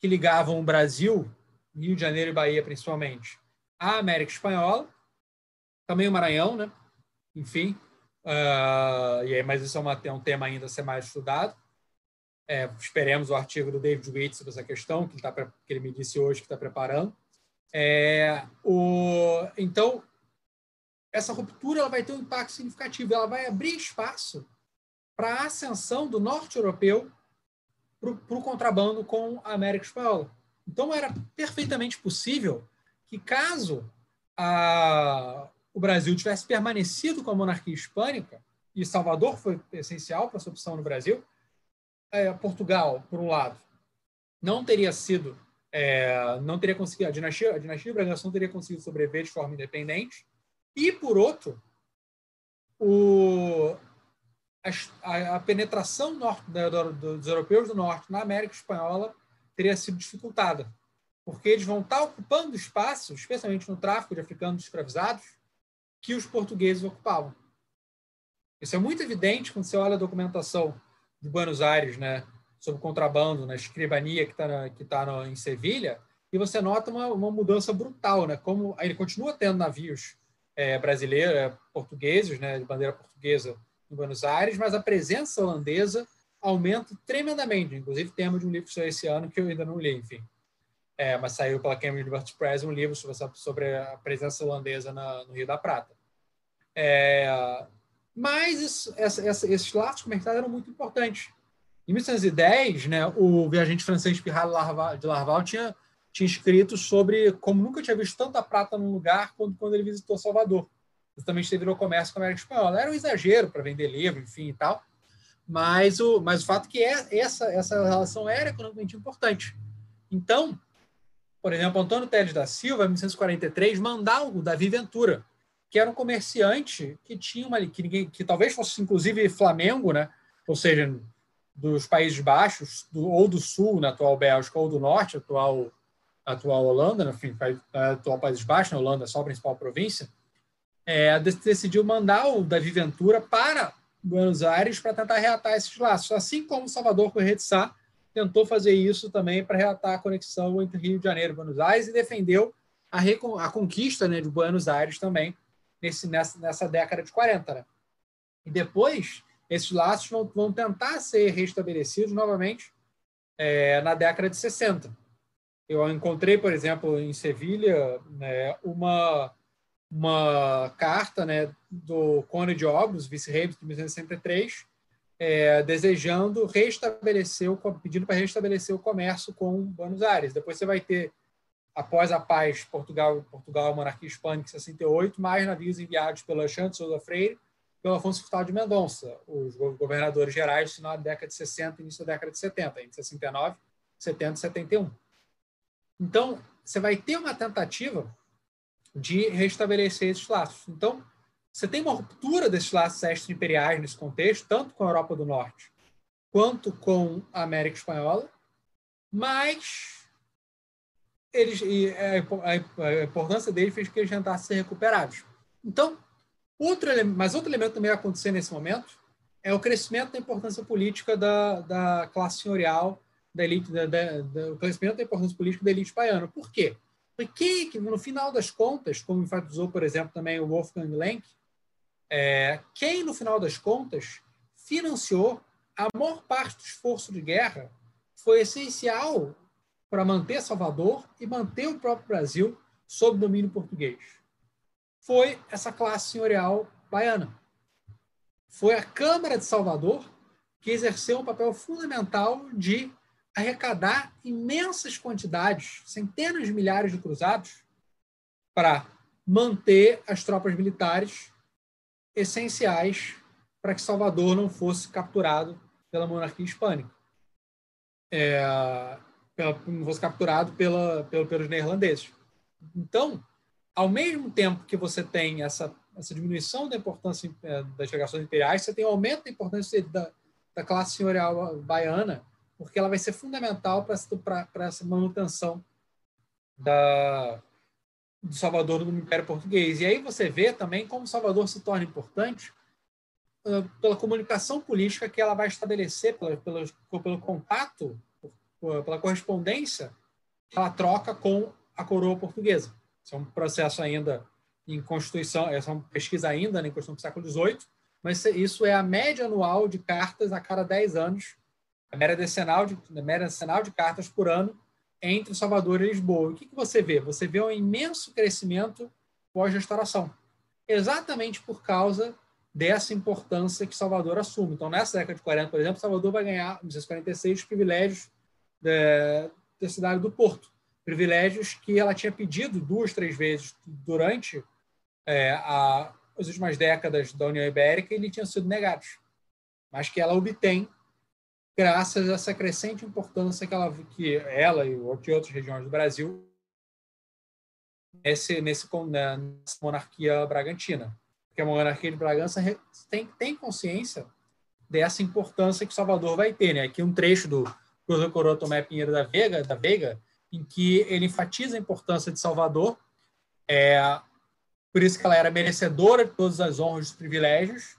que ligavam o Brasil, Rio de Janeiro e Bahia principalmente, à América Espanhola também o Maranhão, né? Enfim, uh, e aí, mas isso é, uma, é um tema ainda a ser mais estudado. É, esperemos o artigo do David Witt sobre essa questão, que ele, tá, que ele me disse hoje que está preparando. É, o, então, essa ruptura ela vai ter um impacto significativo. Ela vai abrir espaço para a ascensão do norte europeu para o contrabando com a América Espanhola. Então, era perfeitamente possível que, caso a, o Brasil tivesse permanecido com a monarquia hispânica, e Salvador foi essencial para essa opção no Brasil, é, Portugal, por um lado, não teria sido, é, não teria conseguido, a dinastia, a dinastia de Bragança não teria conseguido sobreviver de forma independente, e, por outro, o, a, a penetração norte, da, dos europeus do norte na América Espanhola teria sido dificultada, porque eles vão estar ocupando espaço, especialmente no tráfico de africanos escravizados, que os portugueses ocupavam. Isso é muito evidente quando você olha a documentação de Buenos Aires, né, sobre contrabando, na escribania que está que tá em Sevilha, e você nota uma, uma mudança brutal, né, como ele continua tendo navios é, brasileiros, é, portugueses, né, de bandeira portuguesa em Buenos Aires, mas a presença holandesa aumenta tremendamente. Inclusive, tema de um livro saiu esse ano que eu ainda não li, enfim. é, mas saiu pela Cambridge University Press um livro sobre, sobre a presença holandesa na, no Rio da Prata. É, mas isso, essa, essa, esses laços comerciais eram muito importantes. Em 1810, né, o viajante francês Pirral de Larval tinha, tinha escrito sobre como nunca tinha visto tanta prata num lugar quando, quando ele visitou Salvador. Justamente virou comércio com a América Espanhola. Era um exagero para vender livro, enfim e tal. Mas o, mas o fato é que é, essa, essa relação era economicamente importante. Então, por exemplo, Antônio Teles da Silva, em 1943, mandar o Davi Ventura, que era um comerciante que tinha uma que ninguém que talvez fosse inclusive Flamengo, né? Ou seja, dos Países Baixos, do, ou do Sul, na atual Bélgica, ou do Norte, atual atual Holanda, enfim, atual Países Baixos, na Holanda, só a principal província, é, decidiu mandar o Davi Ventura para Buenos Aires para tentar reatar esses laços, assim como Salvador Correia de Sá tentou fazer isso também para reatar a conexão entre Rio de Janeiro e Buenos Aires e defendeu a, a conquista né, de Buenos Aires também nesse, nessa, nessa década de 40. Né? E depois, esses laços vão, vão tentar ser restabelecidos novamente é, na década de 60. Eu encontrei, por exemplo, em Sevilha, né, uma, uma carta né, do Cone de Obros, vice-rei de 1963, é, desejando restabelecer, o, pedindo para restabelecer o comércio com Buenos Aires. Depois você vai ter após a paz, Portugal, Portugal, monarquia hispânica, em 68, mais navios enviados pelo Alexandre Souza Freire pelo Afonso Furtado de Mendonça, os governadores gerais na década de 60 e início da década de 70, entre 69, 70 e 71. Então, você vai ter uma tentativa de restabelecer esses laços. Então, você tem uma ruptura desses laços extra-imperiais nesse contexto, tanto com a Europa do Norte quanto com a América Espanhola, mas eles, a, importância deles fez que eles tentassem ser recuperados. Então, outro, mas outro elemento também vai acontecer nesse momento é o crescimento da importância política da, da classe senhorial, da elite, da, da, da, o crescimento da importância política da elite baiana. Por quê? Porque, que, no final das contas, como enfatizou, por exemplo, também o Wolfgang Lenk, é, quem, no final das contas, financiou a maior parte do esforço de guerra foi essencial para manter Salvador e manter o próprio Brasil sob domínio português. Foi essa classe senhorial baiana. Foi a Câmara de Salvador que exerceu um papel fundamental de arrecadar imensas quantidades, centenas de milhares de cruzados, para manter as tropas militares essenciais para que Salvador não fosse capturado pela monarquia hispânica. É, pela, fosse capturado pela, pelos neerlandeses. Então, ao mesmo tempo que você tem essa, essa diminuição da importância é, das delegações imperiais, você tem um aumento da importância da, da classe senhorial baiana, porque ela vai ser fundamental para essa manutenção da, do Salvador no Império Português. E aí você vê também como Salvador se torna importante uh, pela comunicação política que ela vai estabelecer, pela, pelo, pelo contato pela correspondência que ela troca com a coroa portuguesa. Isso é um processo ainda em Constituição, essa é uma pesquisa ainda né, em Constituição do século XVIII, mas isso é a média anual de cartas a cada 10 anos, a média decenal de, a média decenal de cartas por ano entre Salvador e Lisboa. O que, que você vê? Você vê um imenso crescimento pós-restauração, exatamente por causa dessa importância que Salvador assume. Então, nessa década de 40, por exemplo, Salvador vai ganhar, em 1946, os privilégios da, da cidade do Porto. Privilégios que ela tinha pedido duas, três vezes durante é, a, as últimas décadas da União Ibérica e lhe tinham sido negados. Mas que ela obtém graças a essa crescente importância que ela, que ela e outras regiões do Brasil nesse, nesse, né, nessa monarquia bragantina. Porque a monarquia de Bragança tem, tem consciência dessa importância que Salvador vai ter. Né? Aqui um trecho do Cruz Coroa Tomé Pinheiro da Veiga, da Veiga, em que ele enfatiza a importância de Salvador, é, por isso que ela era merecedora de todas as honras e privilégios,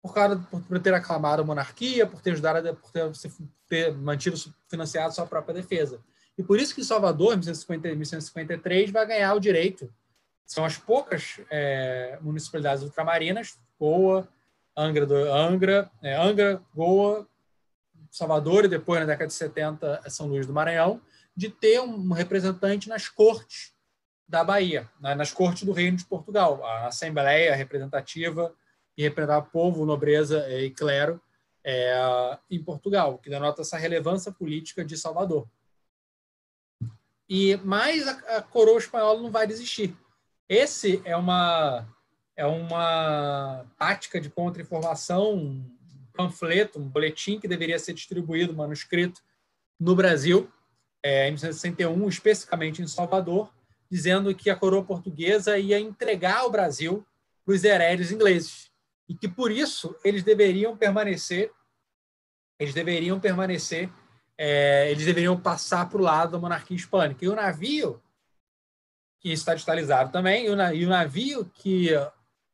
por, causa, por ter aclamado a monarquia, por ter ajudado, por ter, ter mantido, financiado sua própria defesa. E por isso que Salvador, em 1953, vai ganhar o direito. São as poucas é, municipalidades ultramarinas, Goa, Angra, do, Angra, é, Angra, Goa, Salvador e depois, na década de 70, São Luís do Maranhão, de ter um representante nas cortes da Bahia, né, nas cortes do Reino de Portugal, a Assembleia Representativa e representar povo, nobreza e clero é, em Portugal, que denota essa relevância política de Salvador. E mais a, a coroa espanhola não vai desistir. Esse é uma é uma tática de contra-informação, um panfleto, um boletim que deveria ser distribuído, manuscrito, no Brasil, é, em 1961, especificamente em Salvador, dizendo que a coroa portuguesa ia entregar o Brasil para os heredes ingleses e que por isso eles deveriam permanecer, eles deveriam permanecer, é, eles deveriam passar para o lado da monarquia hispânica. E o navio que está digitalizado também, e o, e o navio que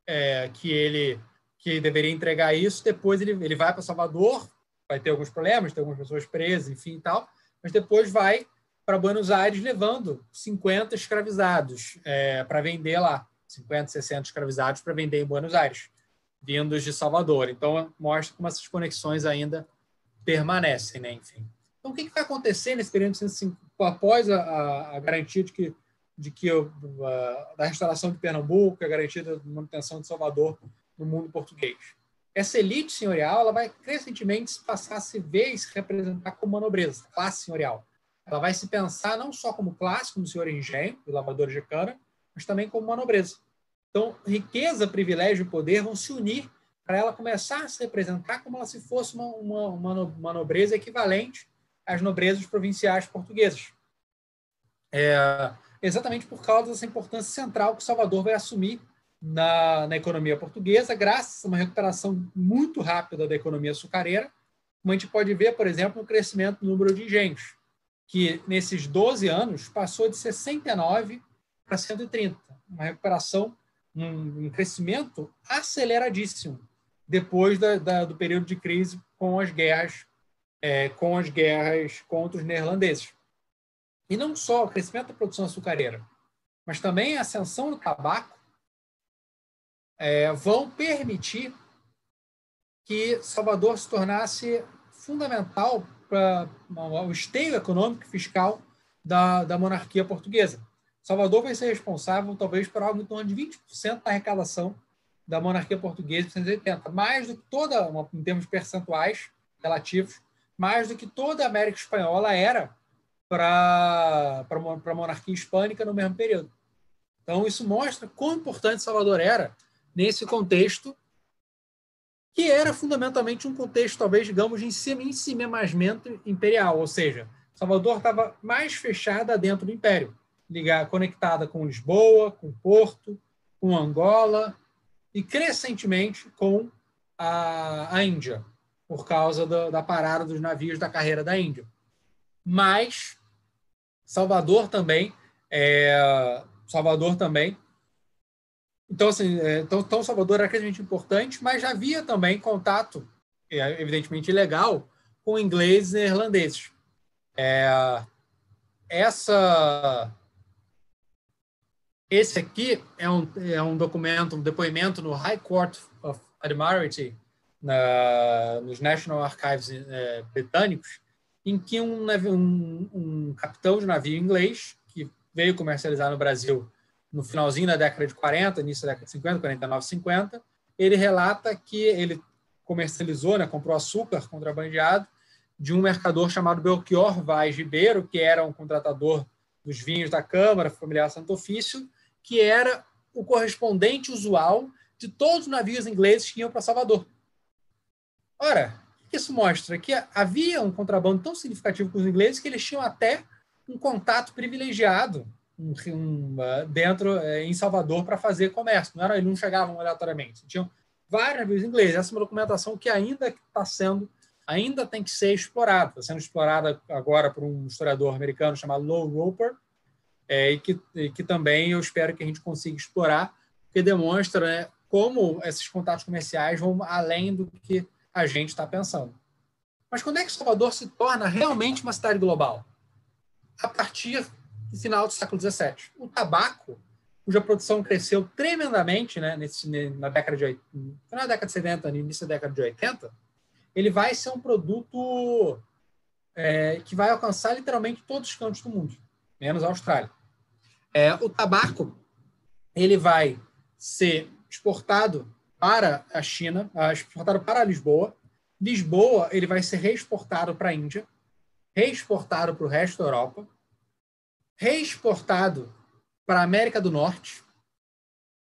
é, que ele que deveria entregar isso, depois ele, ele vai para Salvador, vai ter alguns problemas, tem algumas pessoas presas, enfim e tal, mas depois vai para Buenos Aires levando 50 escravizados é, para vender lá, 50, 60 escravizados para vender em Buenos Aires, vindos de Salvador. Então, mostra como essas conexões ainda permanecem, né? Enfim. Então, o que, que vai acontecer nesse período após a, a, garantia de que, de que a, da restauração de Pernambuco, a garantia da manutenção de Salvador no mundo português? Essa elite senhorial ela vai crescentemente passar a se ver e se representar como uma nobreza, classe senhorial ela vai se pensar não só como classe, como senhor engenho, lavador de cana, mas também como uma nobreza. Então, riqueza, privilégio e poder vão se unir para ela começar a se representar como se fosse uma, uma, uma, nobreza equivalente às nobrezas provinciais portuguesas. É, exatamente por causa dessa importância central que Salvador vai assumir na, na economia portuguesa, graças a uma recuperação muito rápida da economia açucareira, como a gente pode ver, por exemplo, no crescimento do número de engenhos que nesses 12 anos passou de 69 para 130, uma recuperação, um, um crescimento aceleradíssimo depois da, da, do período de crise com as guerras, é, com as guerras contra os neerlandeses. E não só o crescimento da produção açucareira, mas também a ascensão do tabaco é, vão permitir que Salvador se tornasse fundamental para o esteio econômico e fiscal da, da monarquia portuguesa. Salvador vai ser responsável, talvez, por algo em torno de 20% da arrecadação da monarquia portuguesa de 1980, mais do que toda, em termos percentuais relativos, mais do que toda a América Espanhola era para a monarquia hispânica no mesmo período. Então, isso mostra quão importante Salvador era nesse contexto que era fundamentalmente um contexto, talvez, digamos, de ensimemamento imperial, ou seja, Salvador estava mais fechada dentro do império, ligada, conectada com Lisboa, com Porto, com Angola e crescentemente com a, a Índia, por causa da, da parada dos navios da carreira da Índia. Mas Salvador também é, Salvador também então, assim, é, então, então Salvador era crescentemente importante, mas já havia também contato, é, evidentemente ilegal, com ingleses e neerlandeses. É, essa, esse aqui é um, é um documento, um depoimento no High Court of Admiralty, na, nos National Archives é, britânicos, em que um, um, um capitão de navio inglês, que veio comercializar no Brasil no finalzinho da década de 40, início da década de 50, 49, 50, ele relata que ele comercializou, né, comprou açúcar contrabandeado de um mercador chamado Belchior Vaz Ribeiro, que era um contratador dos vinhos da Câmara Familiar Santo Ofício, que era o correspondente usual de todos os navios ingleses que iam para Salvador. Ora, isso mostra? Que havia um contrabando tão significativo com os ingleses que eles tinham até um contato privilegiado um, um, dentro uh, em Salvador para fazer comércio. Não era, eles não chegavam aleatoriamente. Tinham vários navios ingleses. Essa é uma documentação que ainda está sendo, ainda tem que ser explorada. Está sendo explorada agora por um historiador americano chamado Lowell Roper, é, e, que, e que também eu espero que a gente consiga explorar, porque demonstra né, como esses contatos comerciais vão além do que a gente está pensando. Mas quando é que Salvador se torna realmente uma cidade global? A partir no final do século XVII. O tabaco, cuja produção cresceu tremendamente né, nesse, na década de da década de 70, no início da década de 80, ele vai ser um produto é, que vai alcançar literalmente todos os cantos do mundo, menos a Austrália. É, o tabaco ele vai ser exportado para a China, uh, exportado para Lisboa. Lisboa ele vai ser reexportado para a Índia, reexportado para o resto da Europa, reexportado para a América do Norte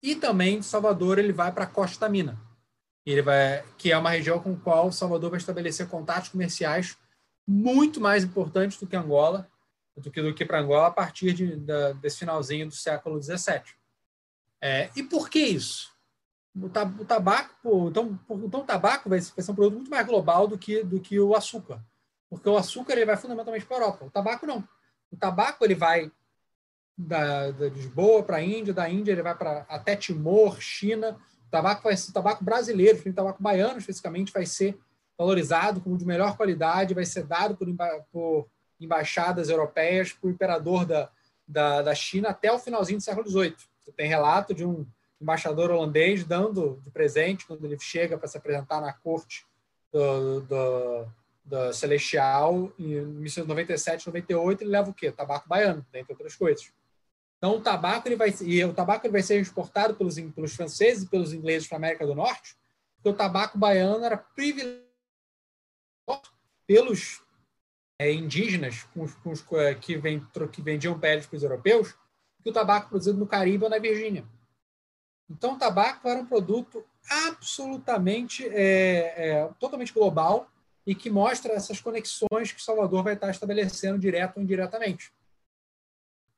e também de Salvador ele vai para a Costa Mina, ele vai, que é uma região com a qual Salvador vai estabelecer contatos comerciais muito mais importantes do que Angola, do que, do que para Angola a partir de, da, desse finalzinho do século XVII. É, e por que isso? O, tabaco, então, então o tabaco vai, vai ser um produto muito mais global do que, do que o açúcar, porque o açúcar ele vai fundamentalmente para a Europa, o tabaco não. O tabaco ele vai da, da Lisboa para a Índia, da Índia ele vai para até Timor, China. O tabaco vai ser tabaco brasileiro, o tabaco baiano especificamente vai ser valorizado como de melhor qualidade, vai ser dado por, por embaixadas europeias o imperador da, da, da China até o finalzinho do século XVIII. Tem relato de um embaixador holandês dando de presente, quando ele chega para se apresentar na corte do, do, do Celestial, em 1997, 98, ele leva o quê? Tabaco baiano, dentre outras coisas. Então, o tabaco ele vai, e o tabaco ele vai ser exportado pelos, pelos franceses e pelos ingleses para a América do Norte, porque o tabaco baiano era privilegiado pelos é, indígenas com os, com os, é, que, vem, que vendiam peles para os europeus, que o tabaco produzido no Caribe ou na Virgínia. Então, o tabaco era um produto absolutamente, é, é, totalmente global e que mostra essas conexões que Salvador vai estar estabelecendo direto ou indiretamente.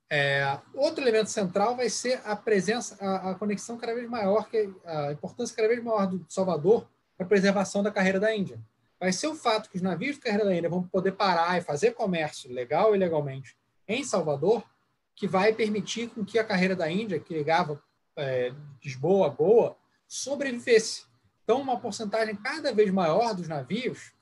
É, outro elemento central vai ser a presença, a, a, conexão cada vez maior, que a importância cada vez maior do Salvador para a preservação da carreira da Índia. Vai ser o fato que os navios de carreira da Índia vão poder parar e fazer comércio legal e legalmente em Salvador, que vai permitir com que a carreira da Índia, que ligava é, Lisboa a Goa, sobrevivesse. Então, uma porcentagem cada vez maior dos navios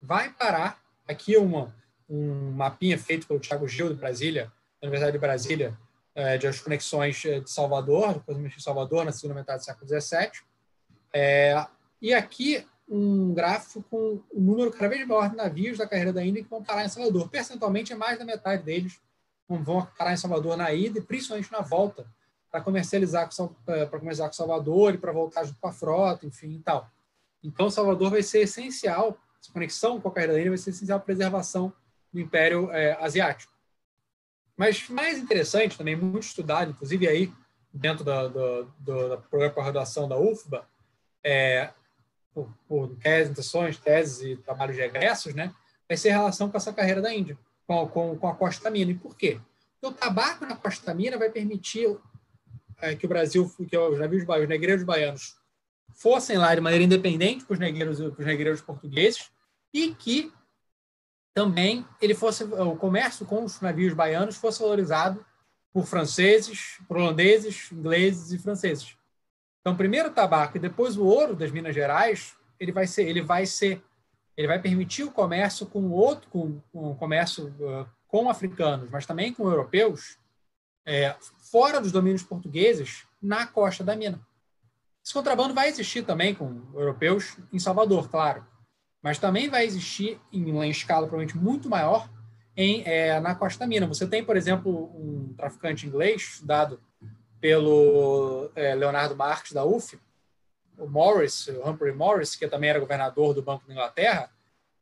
vai parar. Aqui uma, um mapinha feito pelo Thiago Gil, de Brasília, da Universidade de Brasília, é, de as conexões é, de Salvador, depois de Salvador, na segunda metade do século XVII. É, e aqui um gráfico com o número cada vez maior de navios da carreira da Índia que vão parar em Salvador. Percentualmente, é mais da metade deles vão parar em Salvador na ida e principalmente na volta, para comercializar com, para comercializar com Salvador e para voltar junto com a frota, enfim, e tal. Então, Salvador vai ser essencial, essa conexão com a carreira da Índia vai ser essencial a preservação do Império é, Asiático. Mas mais interessante, também muito estudado, inclusive aí dentro do, do, do, do programa de graduação da UFBA, é, por, por teses, teses e trabalhos de egressos, né, vai ser a relação com essa carreira da Índia, com, com, com a Costa Mina. E por quê? Porque o tabaco na Costa Mina vai permitir é, que o Brasil, que os navios os negreiros baianos fossem lá de maneira independente para os negreiros, para os negreiros portugueses e que também ele fosse o comércio com os navios baianos fosse valorizado por franceses, por holandeses, ingleses e franceses. Então, primeiro o tabaco e depois o ouro das Minas Gerais, ele vai ser, ele vai ser, ele vai permitir o comércio com outro, com, com o comércio uh, com africanos, mas também com europeus, é, fora dos domínios portugueses, na costa da mina. Esse contrabando vai existir também com europeus em Salvador, claro, mas também vai existir em uma escala provavelmente muito maior em, é, na Costa Mina. Você tem, por exemplo, um traficante inglês estudado pelo é, Leonardo Marques da UF, o Morris, o Humphrey Morris, que também era governador do Banco da Inglaterra,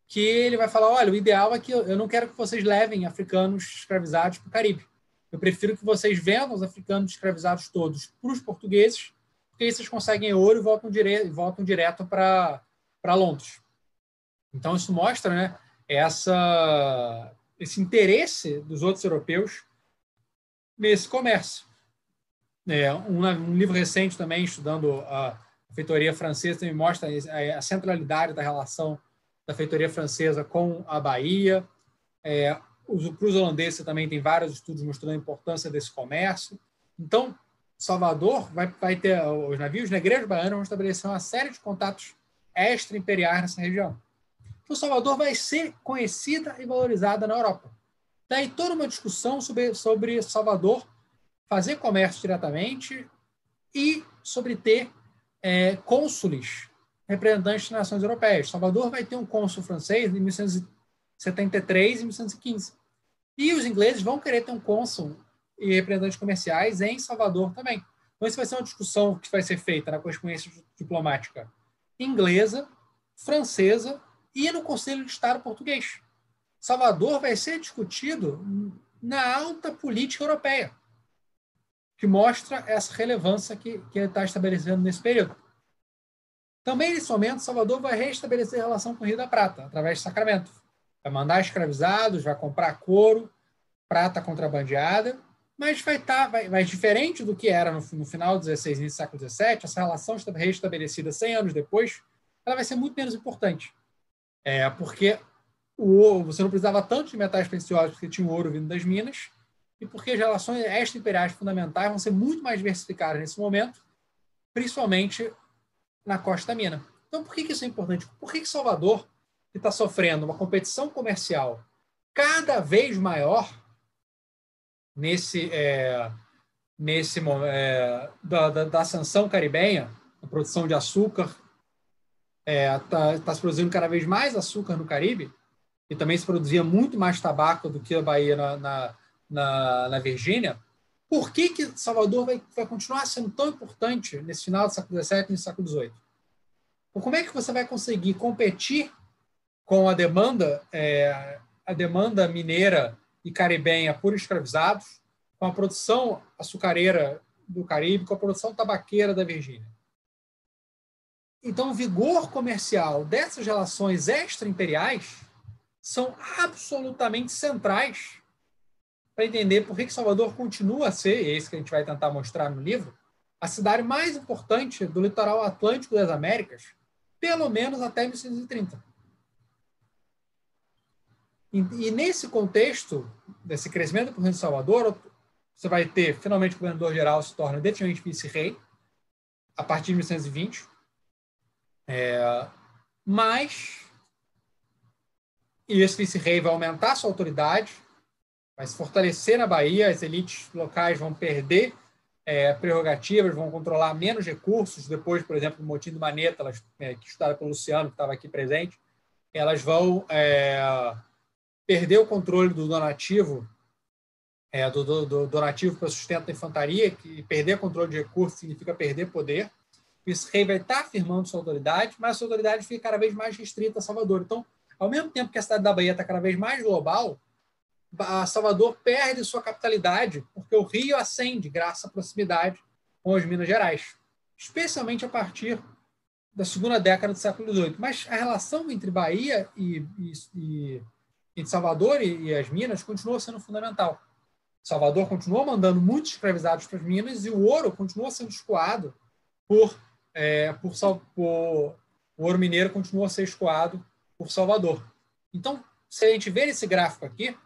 que ele vai falar, olha, o ideal é que eu não quero que vocês levem africanos escravizados para o Caribe. Eu prefiro que vocês vendam os africanos escravizados todos para os portugueses, porque aí vocês conseguem ouro e voltam, dire voltam direto para Londres. Então, isso mostra né, essa, esse interesse dos outros europeus nesse comércio. É, um, um, livro recente também, estudando a feitoria francesa, também mostra a, centralidade da relação da feitoria francesa com a Bahia. É, para os holandeses também tem vários estudos mostrando a importância desse comércio. Então, Salvador vai, vai ter, os navios negreiros baianos vão estabelecer uma série de contatos extra-imperiais nessa região. Então, Salvador vai ser conhecida e valorizada na Europa. Daí toda uma discussão sobre, sobre Salvador fazer comércio diretamente e sobre ter é, cônsules representantes de nações europeias. Salvador vai ter um cônsul francês em 73 e 1115. E os ingleses vão querer ter um cônsul e representantes comerciais em Salvador também. Então, isso vai ser uma discussão que vai ser feita na correspondência diplomática inglesa, francesa e no Conselho de Estado português. Salvador vai ser discutido na alta política europeia, que mostra essa relevância que, que ele está estabelecendo nesse período. Também, nesse momento, Salvador vai restabelecer a relação com o Rio da Prata, através de Sacramento. Vai mandar escravizados, vai comprar couro, prata contrabandeada, mas vai estar, tá, vai, diferente do que era no, no final do 16 e do século 17, essa relação restabelecida 100 anos depois, ela vai ser muito menos importante. É, porque o ouro, você não precisava tanto de metais preciosos porque tinha o ouro vindo das minas, e porque as relações extra-imperiais fundamentais vão ser muito mais diversificadas nesse momento, principalmente na costa mina. Então, por que, que isso é importante? Por que, que Salvador, que está sofrendo uma competição comercial cada vez maior nesse, é, nesse é, da, da, da sanção caribenha, a produção de açúcar, está é, tá, tá se produzindo cada vez mais açúcar no Caribe, e também se produzia muito mais tabaco do que a Bahia na, na, na, na Virgínia, por que, que Salvador vai, vai continuar sendo tão importante nesse final do século XVII e no século XVIII? Como é que você vai conseguir competir com a demanda, é, a demanda mineira e caribenha por escravizados, com a produção açucareira do Caribe, com a produção tabaqueira da Virgínia? Então, o vigor comercial dessas relações extra-imperiais são absolutamente centrais para entender por que Salvador continua a ser, e é isso que a gente vai tentar mostrar no livro, a cidade mais importante do litoral atlântico das Américas, pelo menos até 1930. E, e nesse contexto, desse crescimento do governo de Salvador, você vai ter, finalmente, o governador-geral se torna definitivamente vice-rei, a partir de 1920. É, mas, e esse vice-rei vai aumentar sua autoridade, vai se fortalecer na Bahia, as elites locais vão perder é, prerrogativas, vão controlar menos recursos. Depois, por exemplo, do motim do Maneta, elas, é, que estudada pelo Luciano, que estava aqui presente, elas vão perder o controle do donativo, é, do, do, do, donativo para sustento da infantaria, que perder controle de recursos significa perder poder. O vice-rei vai estar afirmando sua autoridade, mas sua autoridade fica cada vez mais restrita a Salvador. Então, ao mesmo tempo que a cidade da Bahia está cada vez mais global, Salvador perde sua capitalidade, porque o Rio ascende graças à proximidade com as Minas Gerais, especialmente a partir da segunda década do século XVIII. Mas a relação entre Bahia e, e, e entre Salvador e, e as Minas continuou sendo fundamental. Salvador continuou mandando muitos escravizados para as Minas e o ouro continuou sendo escoado por, é, por, por o ouro mineiro continuou a ser escoado por Salvador. Então, se a gente ver esse gráfico aqui,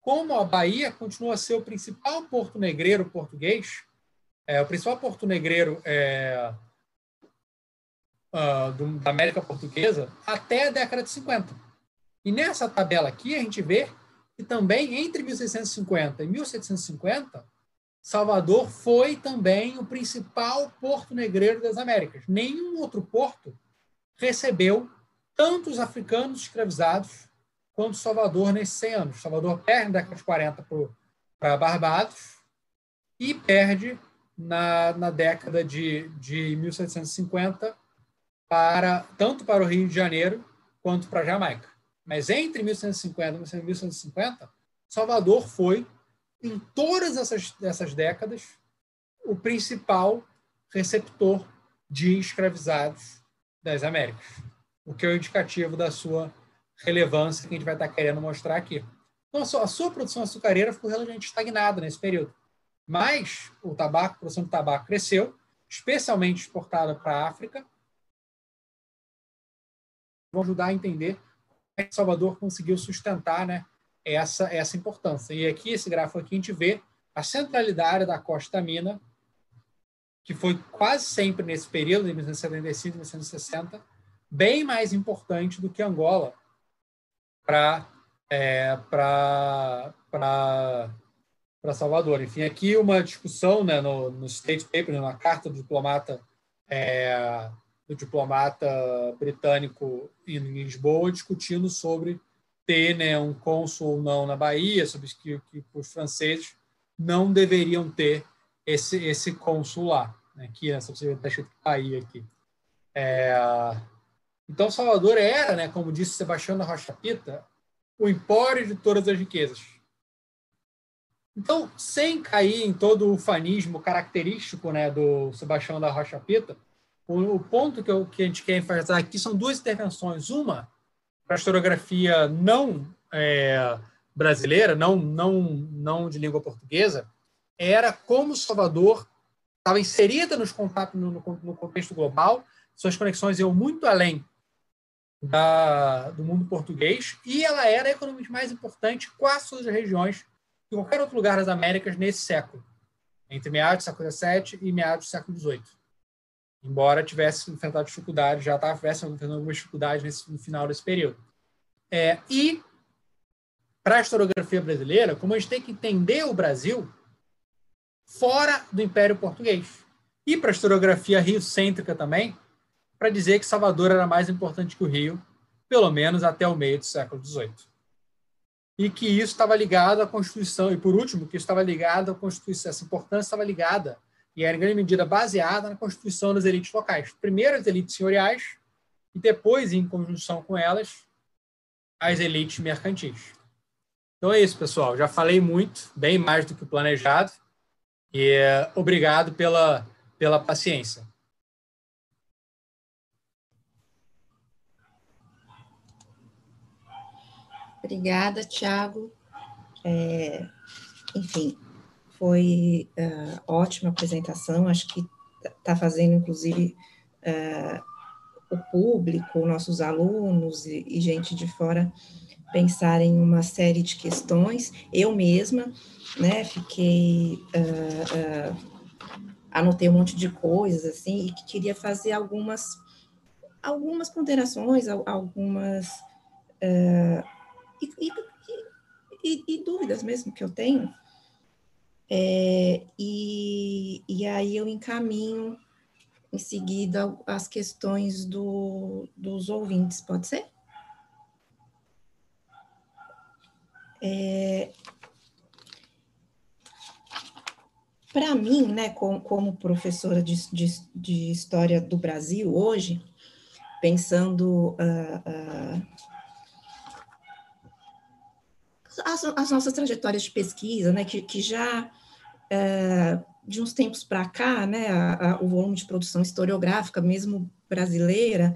como a Bahia continua a ser o principal porto negreiro português, é, o principal porto negreiro é, uh, do, da América Portuguesa até a década de 50. E nessa tabela aqui a gente vê que também entre 1650 e 1750, Salvador foi também o principal porto negreiro das Américas. Nenhum outro porto recebeu tantos africanos escravizados quanto Salvador nesses 100 anos. Salvador perde na década de 40 para Barbados e perde na, na década de, de 1750 para tanto para o Rio de Janeiro quanto para Jamaica. Mas entre 1750 e 1750, Salvador foi, em todas essas, essas décadas, o principal receptor de escravizados das Américas, o que é o indicativo da sua relevância que a gente vai estar querendo mostrar aqui. Então, a sua, a sua produção açucareira ficou relativamente estagnada nesse período. Mas o tabaco, a produção de tabaco cresceu, especialmente exportada para a África. Vão ajudar a entender Salvador conseguiu sustentar né, essa, essa importância. E aqui, esse gráfico aqui, a gente vê a centralidade da Costa Mina, que foi quase sempre nesse período, de 1975 1960, bem mais importante do que Angola, para é, Salvador. Enfim, aqui uma discussão né, no, no State Paper, na carta do diplomata é, do diplomata britânico em Lisboa, discutindo sobre ter né, um cônsul ou não na Bahia, sobre que, que os franceses não deveriam ter esse, esse cônsul lá. Né, aqui, essa possibilidade está Bahia aqui. É, então, Salvador era, né, como disse Sebastião da Rocha Pita, o empório de todas as riquezas. Então, sem cair em todo o fanismo característico né, do Sebastião da Rocha Pita, o, o ponto que, eu, que, a gente quer enfatizar aqui são duas intervenções. Uma, para a historiografia não é, brasileira, não, não, não de língua portuguesa, era como Salvador estava inserida nos contatos no, no, contexto global, suas conexões iam muito além da, do mundo português e ela era economicamente mais importante quase todas as regiões que qualquer outro lugar das Américas nesse século, entre meados do século XVII e meados do século XVIII. Embora tivesse enfrentado dificuldades, já estava enfrentando algumas dificuldades nesse, no final desse período. É, e, para a historiografia brasileira, como a gente tem que entender o Brasil fora do Império Português. E para a historiografia rio-cêntrica também, para dizer que Salvador era mais importante que o Rio, pelo menos até o meio do século XVIII e que isso estava ligado à Constituição. E, por último, que isso estava ligado à Constituição. Essa importância estava ligada, e era em grande medida baseada na Constituição das elites locais. Primeiro, as elites senhoriais, e depois, em conjunção com elas, as elites mercantis. Então é isso, pessoal. Já falei muito, bem mais do que planejado. E é, obrigado pela, pela paciência. Obrigada, Tiago. É, enfim, foi uh, ótima apresentação. Acho que está fazendo, inclusive, uh, o público, nossos alunos e, e, gente de fora pensarem em uma série de questões. Eu mesma, né, fiquei uh, anotei um monte de coisas assim e que queria fazer algumas algumas ponderações, algumas e, e, e, dúvidas mesmo que eu tenho. É, e, e aí eu encaminho em seguida as questões do, dos ouvintes, pode ser? É, Para mim, né, como, como professora de, de, de, História do Brasil hoje, pensando uh, uh, as, as nossas trajetórias de pesquisa, né, que, que já é, de uns tempos para cá, né, a, a, o volume de produção historiográfica, mesmo brasileira,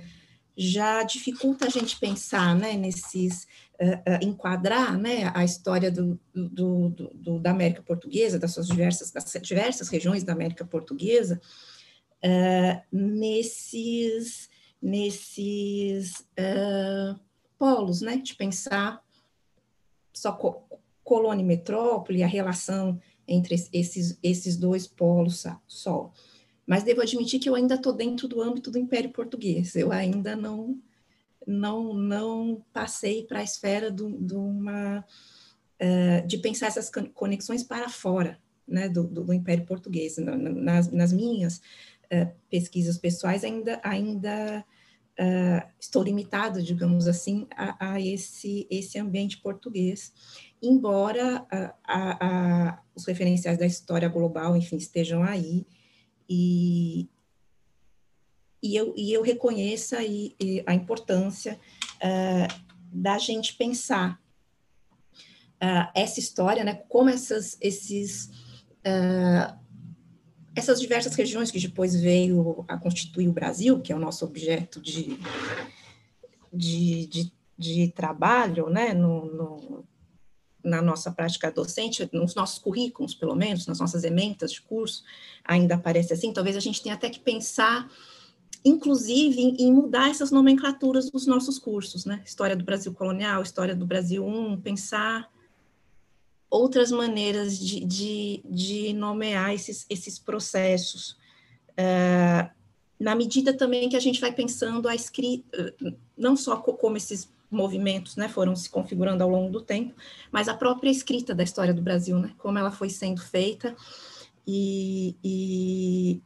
já dificulta a gente pensar, né, nesses, uh, uh, enquadrar, né, a história do, do, do, do, da América Portuguesa, das suas diversas, das diversas regiões da América Portuguesa, uh, nesses, nesses polos, né, de pensar só colônia e metrópole, a relação entre esses, esses dois polos só. Mas devo admitir que eu ainda estou dentro do âmbito do Império Português, eu ainda não não, não passei para a esfera do, do uma, uh, de pensar essas conexões para fora né, do, do, do Império Português. Nas, nas minhas uh, pesquisas pessoais, ainda, ainda uh, estou limitada, digamos assim, a, a, esse, esse ambiente português, embora uh, a, os referenciais da história global, enfim, estejam aí, e, e, eu, e eu reconheça aí, a importância uh, da gente pensar essa história, né, como essas, esses essas diversas regiões que depois veio a constituir o Brasil, que é o nosso objeto de, de, de, de trabalho, né, no, no, na nossa prática docente, nos nossos currículos, pelo menos, nas nossas ementas de curso, ainda aparece assim, talvez a gente tenha até que pensar, inclusive, em, em mudar essas nomenclaturas dos nossos cursos, né, História do Brasil Colonial, História do Brasil 1, pensar outras maneiras de, de, de nomear esses, esses processos. Uh, na medida também que a gente vai pensando a escrita, não só como esses movimentos né, foram se configurando ao longo do tempo, mas a própria escrita da história do Brasil, né, como ela foi sendo feita e, e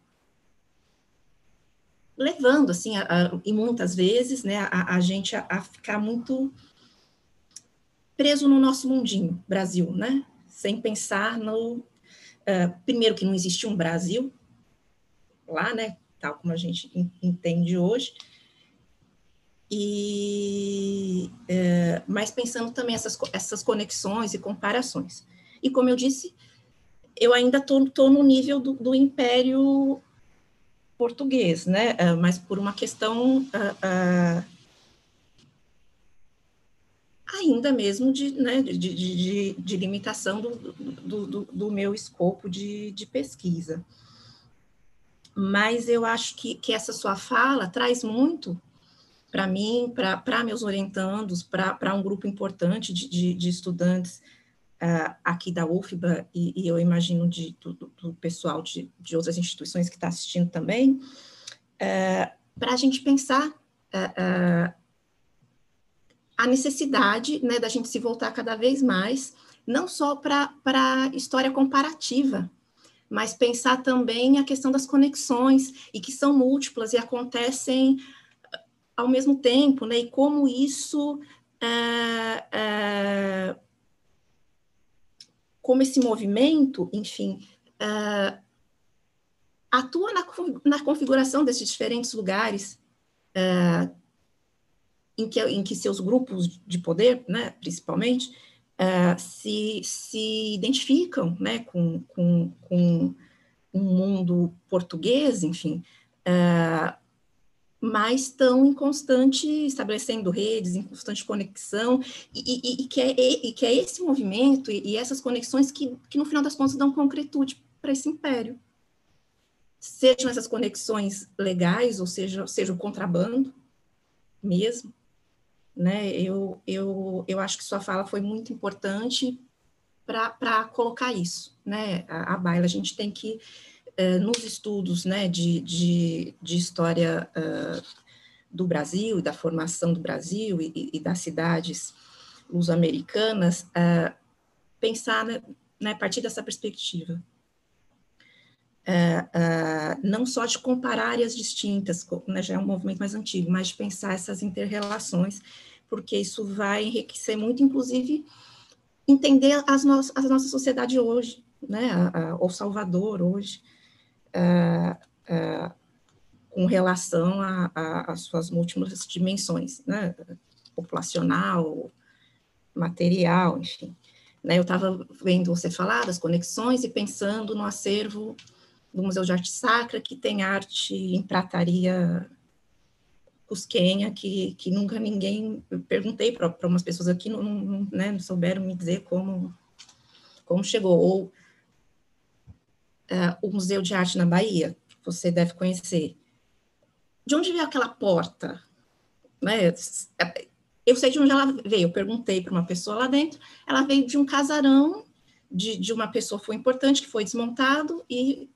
levando, assim, a, a, e muitas vezes, né, a, a gente a, a ficar muito preso no nosso mundinho, Brasil, né? Sem pensar no. Uh, primeiro, que não existe um Brasil lá, né? Tal como a gente entende hoje. E, uh, mas pensando também essas, essas conexões e comparações. E como eu disse, eu ainda estou no nível do, do, império português, né? Uh, mas por uma questão uh, ainda mesmo de, né, de, de, de limitação do, do, do, do, meu escopo de, pesquisa. Mas eu acho que, que essa sua fala traz muito para mim, para meus orientandos, para um grupo importante de, estudantes uh, aqui da UFBA, e, e, eu imagino de, do, do pessoal de, de outras instituições que está assistindo também, uh, eh, para a gente pensar uh, a necessidade né, da gente se voltar cada vez mais, não só para a história comparativa, mas pensar também a questão das conexões, e que são múltiplas e acontecem ao mesmo tempo, né, e como isso. É, é, como esse movimento, enfim, atua na, configuração desses diferentes lugares, em que, em que seus grupos de poder, né, principalmente, uh, se, se identificam né, com, com, com um mundo português, enfim, uh, mas estão em constante, estabelecendo redes, em constante conexão, e, e, e que, é, e, que é esse movimento e, essas conexões que, que, no final das contas, dão concretude para esse império. Sejam essas conexões legais, ou seja, seja o contrabando mesmo, né? Eu, eu, eu acho que sua fala foi muito importante para colocar isso, né? A, a baila, a gente tem que, eh, nos estudos né, de, de, de história uh, do Brasil da formação do Brasil e, e das cidades luso-americanas, uh, pensar né, né, a partir dessa perspectiva. Uh, uh, não só de comparar áreas distintas, né, já é um movimento mais antigo, mas de pensar essas interrelações porque isso vai enriquecer muito, inclusive, entender as no a nossa sociedade hoje, né, a, a, o Salvador hoje, a, com relação às suas múltiplas dimensões, né, populacional, material, enfim. Né, eu estava vendo você falar das conexões e pensando no acervo do Museu de Arte Sacra, que tem arte em prataria cusquenha que, que nunca ninguém perguntei para umas pessoas aqui não, não, né, não souberam me dizer como como chegou. Ou uh, o Museu de Arte na Bahia você deve conhecer. De onde veio aquela porta? Né eu sei de onde ela veio. Eu perguntei para uma pessoa lá dentro ela veio de um casarão de, de uma pessoa foi importante que foi desmontado e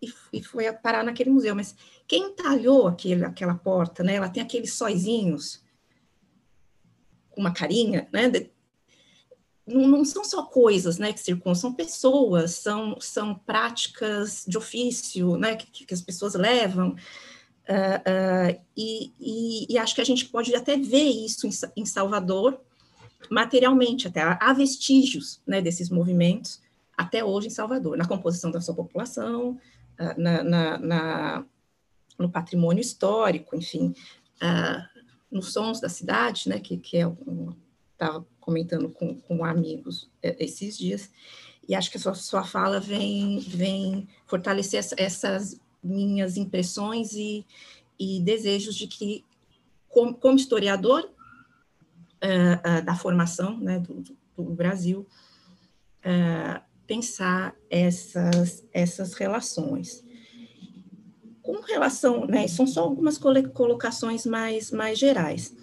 e, e foi parar naquele museu. Mas quem talhou aquele, aquela porta, né? Ela tem aqueles sóizinhos uma carinha, né? De, não, não, são só coisas, né, que circulam, são pessoas, são, são práticas de ofício, né, que, que as pessoas levam. Uh, uh, e, e, e, acho que a gente pode até ver isso em, em Salvador, materialmente até. Há vestígios né, desses movimentos até hoje em Salvador, na composição da sua população, na, na, na, no patrimônio histórico, enfim, uh, nos sons da cidade, né, que, que é um, estava comentando com, com amigos é, esses dias, e acho que a sua, sua fala vem, vem fortalecer essa, essas minhas impressões e, e desejos de que, como, como historiador uh, uh, da formação né, do, do Brasil, uh, pensar essas, essas relações. Com relação, né, são só algumas colocações mais, mais gerais,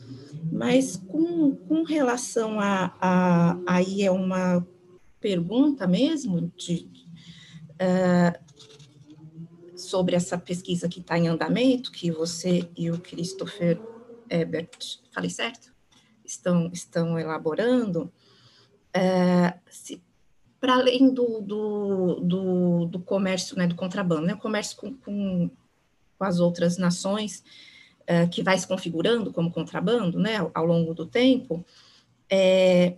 mas com, com relação a, a, aí é uma pergunta mesmo de, uh, sobre essa pesquisa que está em andamento, que você e o Christopher Ebert, falei certo? Estão, estão elaborando, uh, se, para além do, do, do, do, comércio, né, do contrabando, né, o comércio com, com, com as outras nações, uh, que vai se configurando como contrabando, né, ao, longo do tempo, é,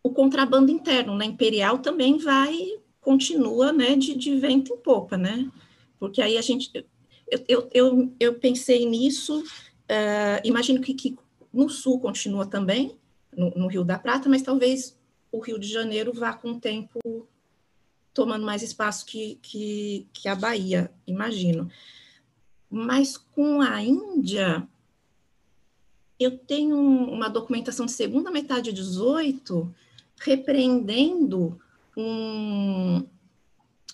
o contrabando interno na Imperial também vai, continua, né, de, de vento em popa, né? Porque aí a gente, eu, eu, eu, eu pensei nisso, uh, imagino que, que no sul continua também, no, no, Rio da Prata, mas talvez o Rio de Janeiro vá com o tempo tomando mais espaço que, que, que a Bahia, imagino. Mas com a Índia, eu tenho uma documentação de segunda metade de 18 repreendendo um,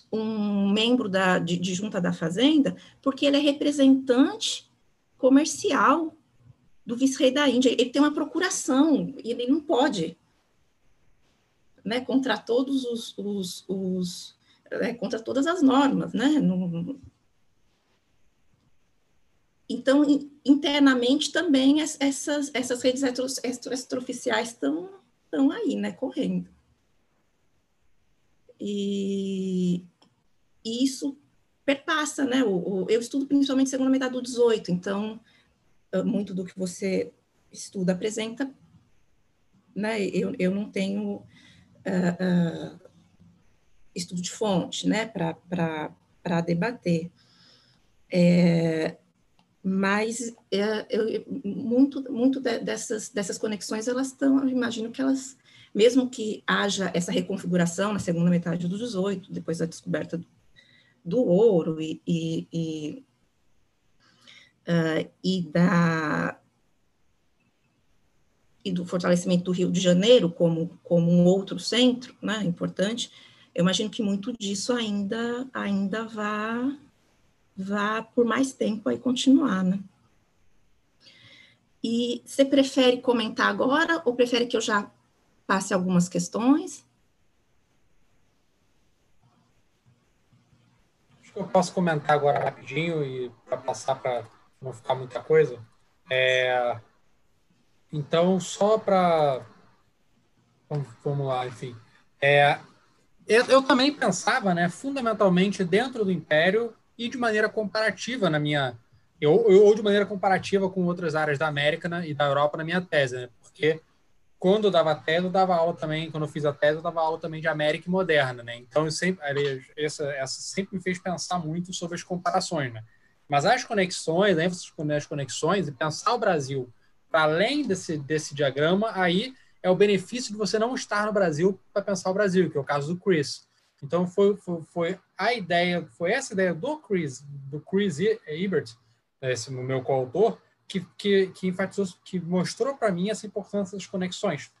um membro da, de, de junta da Fazenda, porque ele é representante comercial do vice-rei da Índia. Ele tem uma procuração e ele não pode, né, contra todos os, os, os né, contra todas as normas, né? Não, então, internamente também essas, essas redes extraoficiais estão, estão aí, né, correndo. E, isso perpassa, né? O, o, eu estudo principalmente segunda metade do 18, então muito do que você estuda apresenta, né? Eu, eu não tenho uh, estudo de fonte, né? Para debater. É, mas é, eu, muito, muito dessas, dessas conexões, elas estão, imagino que elas, mesmo que haja essa reconfiguração na segunda metade do 18, depois da descoberta do, do ouro e, e, e, uh, e, da, e do fortalecimento do Rio de Janeiro como, como um outro centro né, importante, eu imagino que muito disso ainda, ainda vá vá por mais tempo aí continuar, né? E você prefere comentar agora ou prefere que eu já passe algumas questões? Acho que eu posso comentar agora rapidinho e para passar para não ficar muita coisa. É, então, só para. Vamos lá, enfim. É, eu, eu, também pensava, né, fundamentalmente dentro do Império, e de maneira comparativa na minha eu, eu, ou de maneira comparativa com outras áreas da América né, e da Europa na minha tese, né? Porque quando eu dava tese, eu dava aula também, quando eu fiz a tese, eu dava aula também de América moderna, né? Então, sempre, essa, essa sempre me fez pensar muito sobre as comparações, né? Mas as conexões, a ênfase nas conexões e pensar o Brasil para além desse, desse diagrama, aí é o benefício de você não estar no Brasil para pensar o Brasil, que é o caso do Chris. Então foi, foi, foi, a ideia, foi essa ideia do Chris, do Chris Ebert, esse meu coautor, que, que, que enfatizou, que mostrou para mim essa importância das conexões,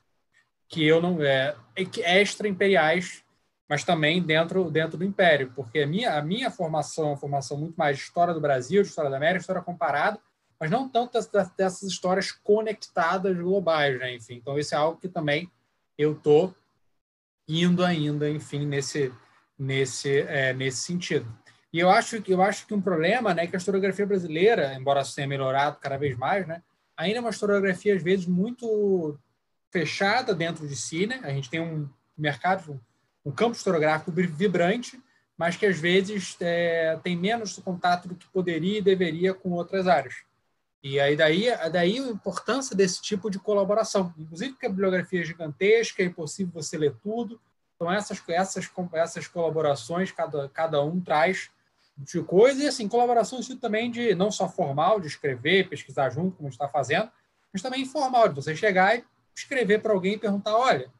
que eu não é, é extra imperiais, mas também dentro dentro do império, porque a minha a minha formação, a formação muito mais de história do Brasil, de história da América, história comparada, mas não tanto dessas, histórias conectadas globais, né? Enfim, então isso é algo que também eu tô indo ainda, enfim, nesse, nesse, é, nesse sentido. E eu acho, eu acho que um problema né, é que a historiografia brasileira, embora tenha melhorado cada vez mais, né, ainda é uma historiografia, às vezes, muito fechada dentro de si. Né? A gente tem um mercado, um campo historiográfico vibrante, mas que, às vezes, é, tem menos contato do que poderia e deveria com outras áreas. E aí daí, daí a importância desse tipo de colaboração. Inclusive porque a bibliografia é gigantesca, é impossível você ler tudo. Então essas essas essas colaborações cada cada um traz de coisa e assim colaboração isso também de não só formal de escrever, pesquisar junto como está fazendo, mas também informal de você chegar e escrever para alguém e perguntar, olha, o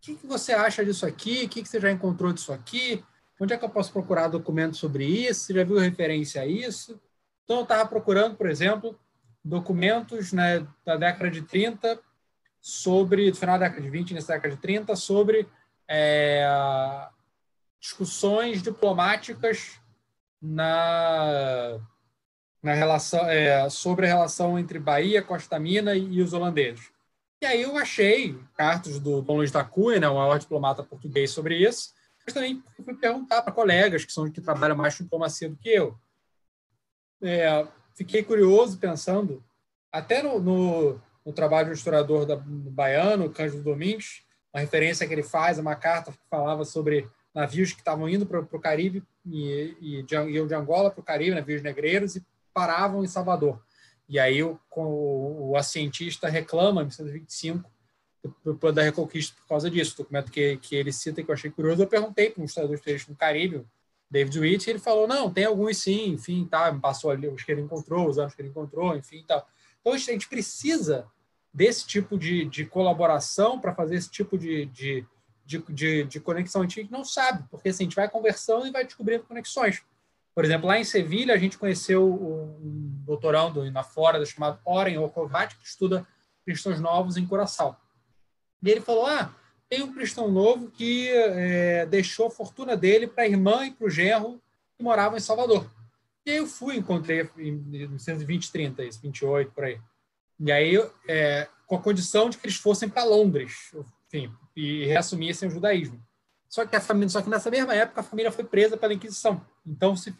que, que você acha disso aqui? O que, que você já encontrou disso aqui? Onde é que eu posso procurar documentos sobre isso? Você já viu referência a isso? Então, eu estava procurando, por exemplo, documentos né, da década de 30 sobre, do final da década de 20, nessa década de 30, sobre é, discussões diplomáticas na, na relação, é, sobre a relação entre Bahia, Costa Mina e, os holandeses. E aí eu achei cartas do Dom Luiz da Cunha, né, o maior diplomata português, sobre isso, mas também fui perguntar para colegas que são que trabalham mais com diplomacia do que eu é, fiquei curioso pensando, até no, no, no trabalho do historiador da, do baiano, Cândido Domingues, uma referência que ele faz, uma carta que falava sobre navios que estavam indo para o Caribe e, e de, iam de Angola para o Caribe, navios negreiros, e paravam em Salvador. E aí o, o, o cientista reclama, em 1925, da Reconquista por causa disso. Documento que, que ele cita, que eu achei curioso, eu perguntei para um de no Caribe, David Witt, ele falou, não, tem alguns sim, enfim, tá, passou ali os que ele encontrou, os anos que ele encontrou, enfim, tal. Então, a gente precisa desse tipo de, de colaboração para fazer esse tipo de, de, de, de, de conexão. A gente não sabe, porque assim, a gente vai conversando e vai descobrindo conexões. Por exemplo, lá em Sevilha, a gente conheceu um doutorando na Flórida chamado Oren Okovat, que estuda cristãos novos em Curaçao. E ele falou: Ah, tem um cristão novo que é, deixou a fortuna dele para a irmã e para o genro que moravam em Salvador. E aí eu fui, encontrei em 1920, 30, 28, por aí. E aí, é, com a condição de que eles fossem para Londres, enfim, e reassumissem o judaísmo. Só que, a família, só que nessa mesma época a família foi presa pela Inquisição. Então, se,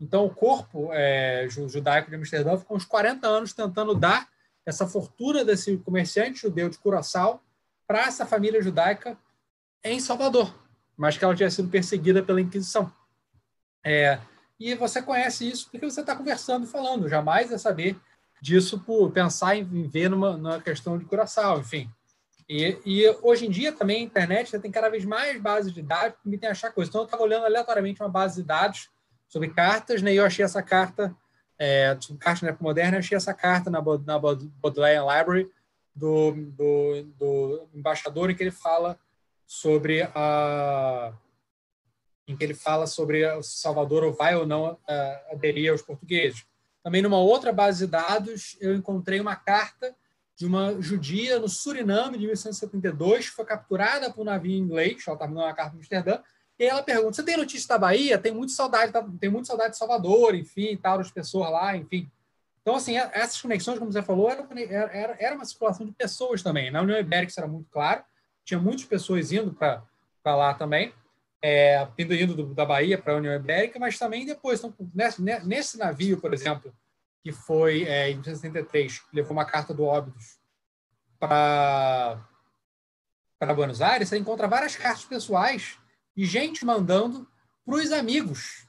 então o corpo é, judaico de Amsterdã ficou uns 40 anos tentando dar essa fortuna desse comerciante judeu de Curaçao para essa família judaica em Salvador, mas que ela tinha sido perseguida pela Inquisição. É, e você conhece isso porque você está conversando e falando. Jamais é saber disso por pensar em ver numa, numa questão de Curaçao, enfim. E, e, hoje em dia também a internet já tem cada vez mais bases de dados que permitem achar coisas. Então eu estava olhando aleatoriamente uma base de dados sobre cartas, né, e eu achei essa carta, é, sobre cartas na época moderna, eu achei essa carta na, na Bodleian Library do, do, do, embaixador em que ele fala sobre a em que ele fala sobre o Salvador vai ou não uh, aderir aos portugueses. Também numa outra base de dados eu encontrei uma carta de uma judia no Suriname de 1872 que foi capturada por um navio inglês, ela estava na carta de Amsterdã, e ela pergunta: "Você tem notícia da Bahia? Tem muito saudade, tem muito saudade de Salvador, enfim, tal, das pessoas lá, enfim". Então, assim, essas conexões, como você falou, era, era, era uma circulação de pessoas também. Na União Ibérica isso era muito claro, tinha muitas pessoas indo para lá também, é, indo, indo do, da Bahia para a União Ibérica, mas também depois. Então, nesse, nesse navio, por exemplo, que foi é, em 1973, levou uma carta do Óbidos para Buenos Aires, você encontra várias cartas pessoais de gente mandando para os amigos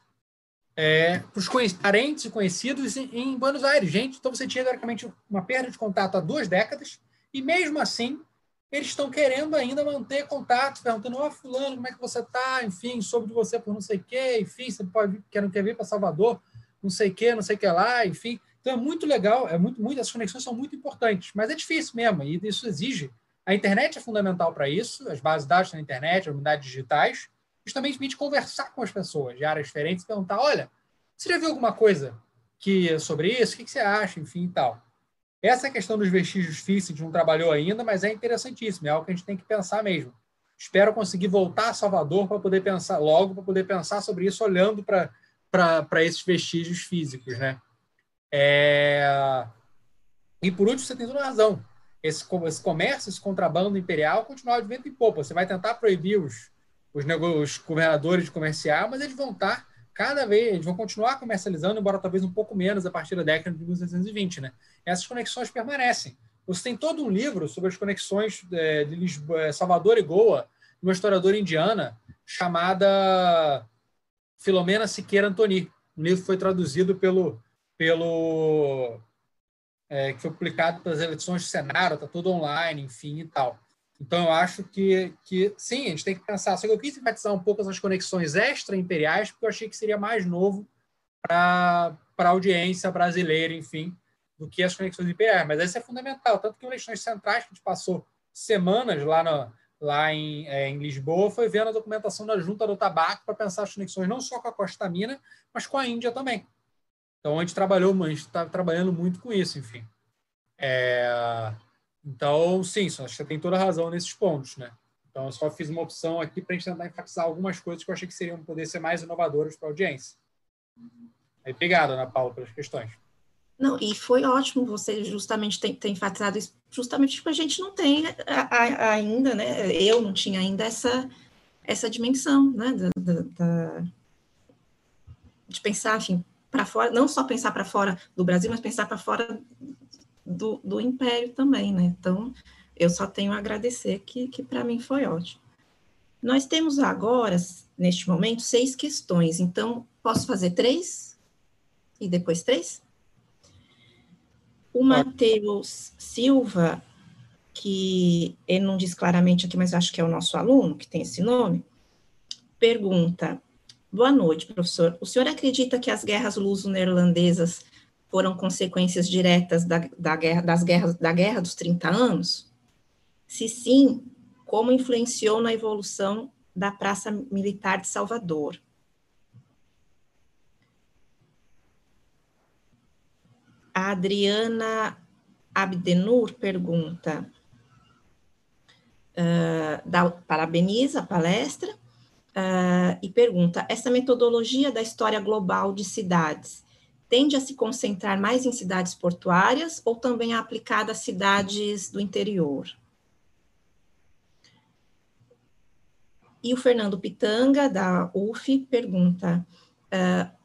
é, para os parentes e conhecidos em, em, Buenos Aires. Gente, então você tinha, teoricamente, uma perda de contato há duas décadas, e mesmo assim, eles estão querendo ainda manter contato, perguntando, ó, oh, fulano, como é que você está? Enfim, soube de você por não sei o quê, enfim, você pode, quer, não quer vir para Salvador, não sei o quê, não sei o que lá, enfim. Então é muito legal, é muito, muito, conexões são muito importantes, mas é difícil mesmo, e isso exige. A internet é fundamental para isso, as bases de dados na internet, as unidades digitais, justamente permite conversar com as pessoas de áreas diferentes, perguntar, olha, você já viu alguma coisa que sobre isso? O que, você acha? Enfim, e tal. Essa questão dos vestígios físicos não trabalhou ainda, mas é interessantíssimo, é algo que a gente tem que pensar mesmo. Espero conseguir voltar a Salvador para poder pensar logo, para poder pensar sobre isso, olhando para esses vestígios físicos, né? É... E por último, você tem toda razão. Esse, esse comércio, esse contrabando imperial continua de vento em popa. Você vai tentar proibir os, os, os governadores de comerciar, mas eles vão estar cada vez, eles vão continuar comercializando, embora talvez um pouco menos a partir da década de 1920, né? Essas conexões permanecem. Você tem todo um livro sobre as conexões é, de Lisboa, é, Salvador e Goa, de uma historiadora indiana chamada Filomena Siqueira Antoni. O livro foi traduzido pelo, pelo é, que foi publicado pelas eleições do Senado, está tudo online, enfim e tal. Então, eu acho que, que sim, a gente tem que pensar. Só que eu quis enfatizar um pouco essas conexões extra-imperiais, porque eu achei que seria mais novo para a audiência brasileira, enfim, do que as conexões imperiais. Mas isso é fundamental. Tanto que eleições centrais, que a gente passou semanas lá, no, lá em, é, em Lisboa, foi vendo a documentação da Junta do Tabaco para pensar as conexões não só com a Costa Mina, mas com a Índia também. Então, a gente trabalhou, a gente está trabalhando muito com isso, enfim. É, então, sim, você tem toda a razão nesses pontos, né? Então, eu só fiz uma opção aqui para a gente tentar enfatizar algumas coisas que eu achei que seriam poder ser mais inovadoras para a audiência. Aí, obrigado, Ana Paula, pelas questões. Não, e foi ótimo você justamente ter, ter enfatizado isso, justamente porque a gente não tem a, a, ainda, né? Eu não tinha ainda essa, essa dimensão, né? Da, da, de pensar, enfim, para fora, não só pensar para fora do Brasil, mas pensar para fora do, do Império também, né? Então, eu só tenho a agradecer que, que para mim foi ótimo. Nós temos agora, neste momento, seis questões, então posso fazer três e depois três? O Matheus Silva, que ele não diz claramente aqui, mas acho que é o nosso aluno que tem esse nome, pergunta: Boa noite, professor. O senhor acredita que as guerras luso-neerlandesas foram consequências diretas da, da, guerra, das guerras, da Guerra dos 30 anos? Se sim, como influenciou na evolução da Praça Militar de Salvador? A Adriana Abdenur pergunta, uh, dá, parabeniza a palestra uh, e pergunta: essa metodologia da história global de cidades tende a se concentrar mais em cidades portuárias ou também é aplicada a cidades do interior? E o Fernando Pitanga, da UF, pergunta: uh,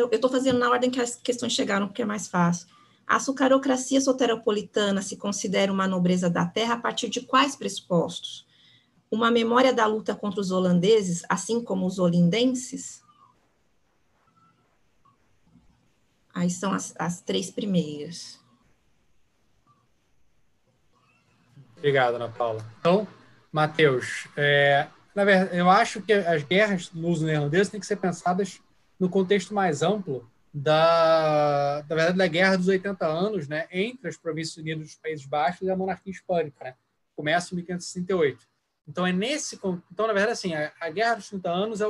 eu estou fazendo na ordem que as questões chegaram, porque é mais fácil. A açucarocracia soteropolitana se considera uma nobreza da terra a partir de quais pressupostos? Uma memória da luta contra os holandeses, assim como os olindenses? Aí são as, as três primeiras. Obrigado, Ana Paula. Então, Matheus, é, na verdade, eu acho que as guerras luso-neerlandesas têm que ser pensadas no contexto mais amplo da, da verdade, da Guerra dos 80 Anos, né, entre as Províncias Unidas dos Países Baixos e a monarquia hispânica, né? Começa em 1568. Então é nesse, então na verdade assim, a, a Guerra dos 30 Anos é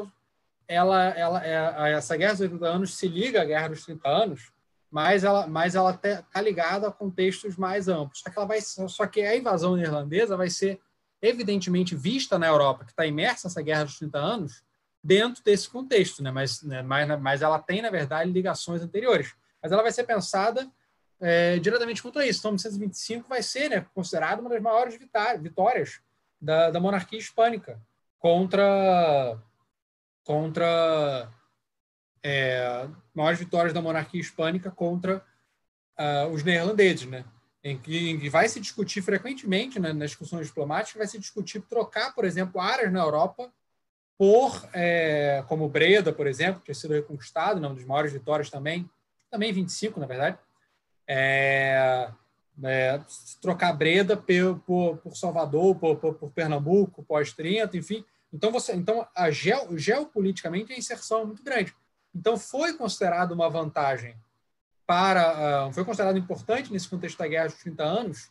ela, ela, é, essa Guerra dos 80 Anos se liga à Guerra dos 30 Anos, mas ela, mas ela está ligada a contextos mais amplos. Só que ela vai, só que a invasão irlandesa vai ser evidentemente vista na Europa, que está imersa nessa Guerra dos 30 Anos, dentro desse contexto, né? Mas, né? Mas, mas ela tem, na verdade, ligações anteriores. Mas ela vai ser pensada é, diretamente quanto a isso. Então, 1925 vai ser né, considerado uma das maiores vitórias da, da monarquia hispânica contra contra é, maiores vitórias da monarquia hispânica contra uh, os neerlandeses, né? Em que, em que, vai se discutir frequentemente né, nas discussões diplomáticas, vai se discutir trocar, por exemplo, áreas na Europa por, é, como Breda, por exemplo, que tinha sido reconquistado, né, uma das maiores vitórias também, também 25, na verdade, é, é, trocar Breda por, por, por Salvador, por, por, por Pernambuco, pós-30, enfim. Então, você, então a geo, geopoliticamente a inserção é muito grande. Então, foi considerado uma vantagem para. Uh, foi considerado importante nesse contexto da Guerra dos 30 anos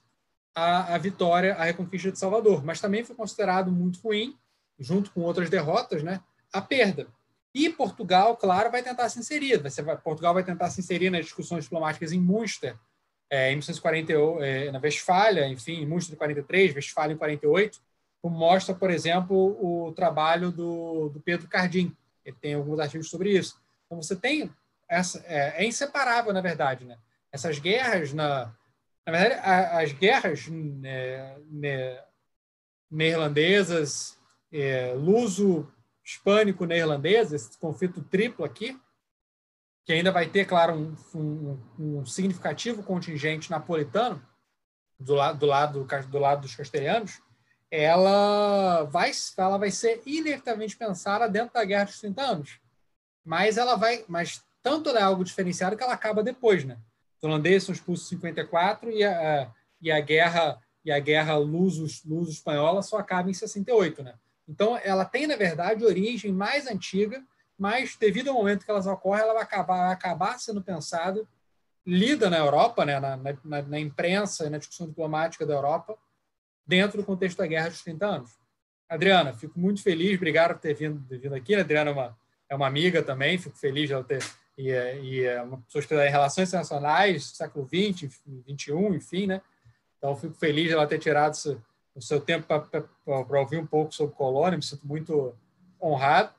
a, a vitória, a reconquista de Salvador, mas também foi considerado muito ruim junto com outras derrotas, né, a perda. E Portugal, claro, vai tentar se inserir. Vai ser, Portugal vai tentar se inserir nas discussões diplomáticas em Munster, é, em 1948, é, na Westfália, enfim, em Munster em 43, Westfália em 48, como mostra, por exemplo, o trabalho do, do Pedro Cardim. Ele tem alguns artigos sobre isso. Então, você tem essa é, é inseparável, na verdade, né? Essas guerras na, na verdade, a, as guerras né, né, neerlandesas é, luso hispânico neerlandês, esse conflito triplo aqui, que ainda vai ter, claro, um, um, um significativo contingente napolitano do lado, do lado do lado dos castelhanos, ela vai, ela vai ser inevitavelmente pensada dentro da Guerra dos 30 anos. Mas ela vai, mas tanto ela é algo diferenciado que ela acaba depois, né? Os holandeses são expulsos em 54 e a, e a guerra e a guerra luso, luso espanhola só acaba em 68, né? Então, ela tem, na verdade, origem mais antiga, mas devido ao momento que elas ocorrem, ela vai acabar, vai acabar sendo pensada, lida na Europa, né, na, na, na imprensa e na discussão diplomática da Europa, dentro do contexto da Guerra dos 30 anos. Adriana, fico muito feliz, obrigado por ter vindo, ter vindo aqui. A Adriana é uma, é uma amiga também, fico feliz de ela ter. E, e é uma pessoa que em relações internacionais, século XX, XXI, enfim, né? Então, fico feliz de ela ter tirado esse, o seu tempo para ouvir um pouco sobre Colônia, me sinto muito honrado.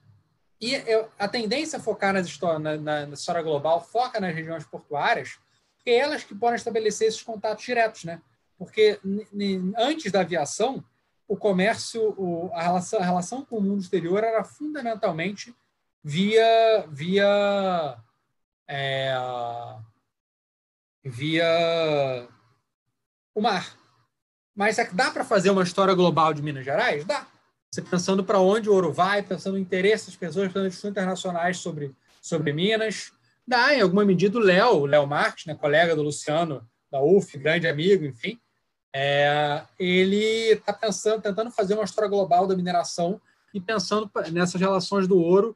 E eu, a tendência a focar nas história, na, na, na, história global foca nas regiões portuárias, porque é elas que podem estabelecer esses contatos diretos, né? Porque antes da aviação, o comércio, o, a, relação, a relação com o mundo exterior era fundamentalmente via via é, via o mar. Mas é dá para fazer uma história global de Minas Gerais? Dá. Você pensando para onde o ouro vai, pensando no interesse das pessoas, pensando em internacionais sobre, sobre Minas. Dá, em alguma medida, o Léo, Léo Marques, né, colega do Luciano, da UF, grande amigo, enfim, é, ele está pensando, tentando fazer uma história global da mineração e pensando nessas relações do ouro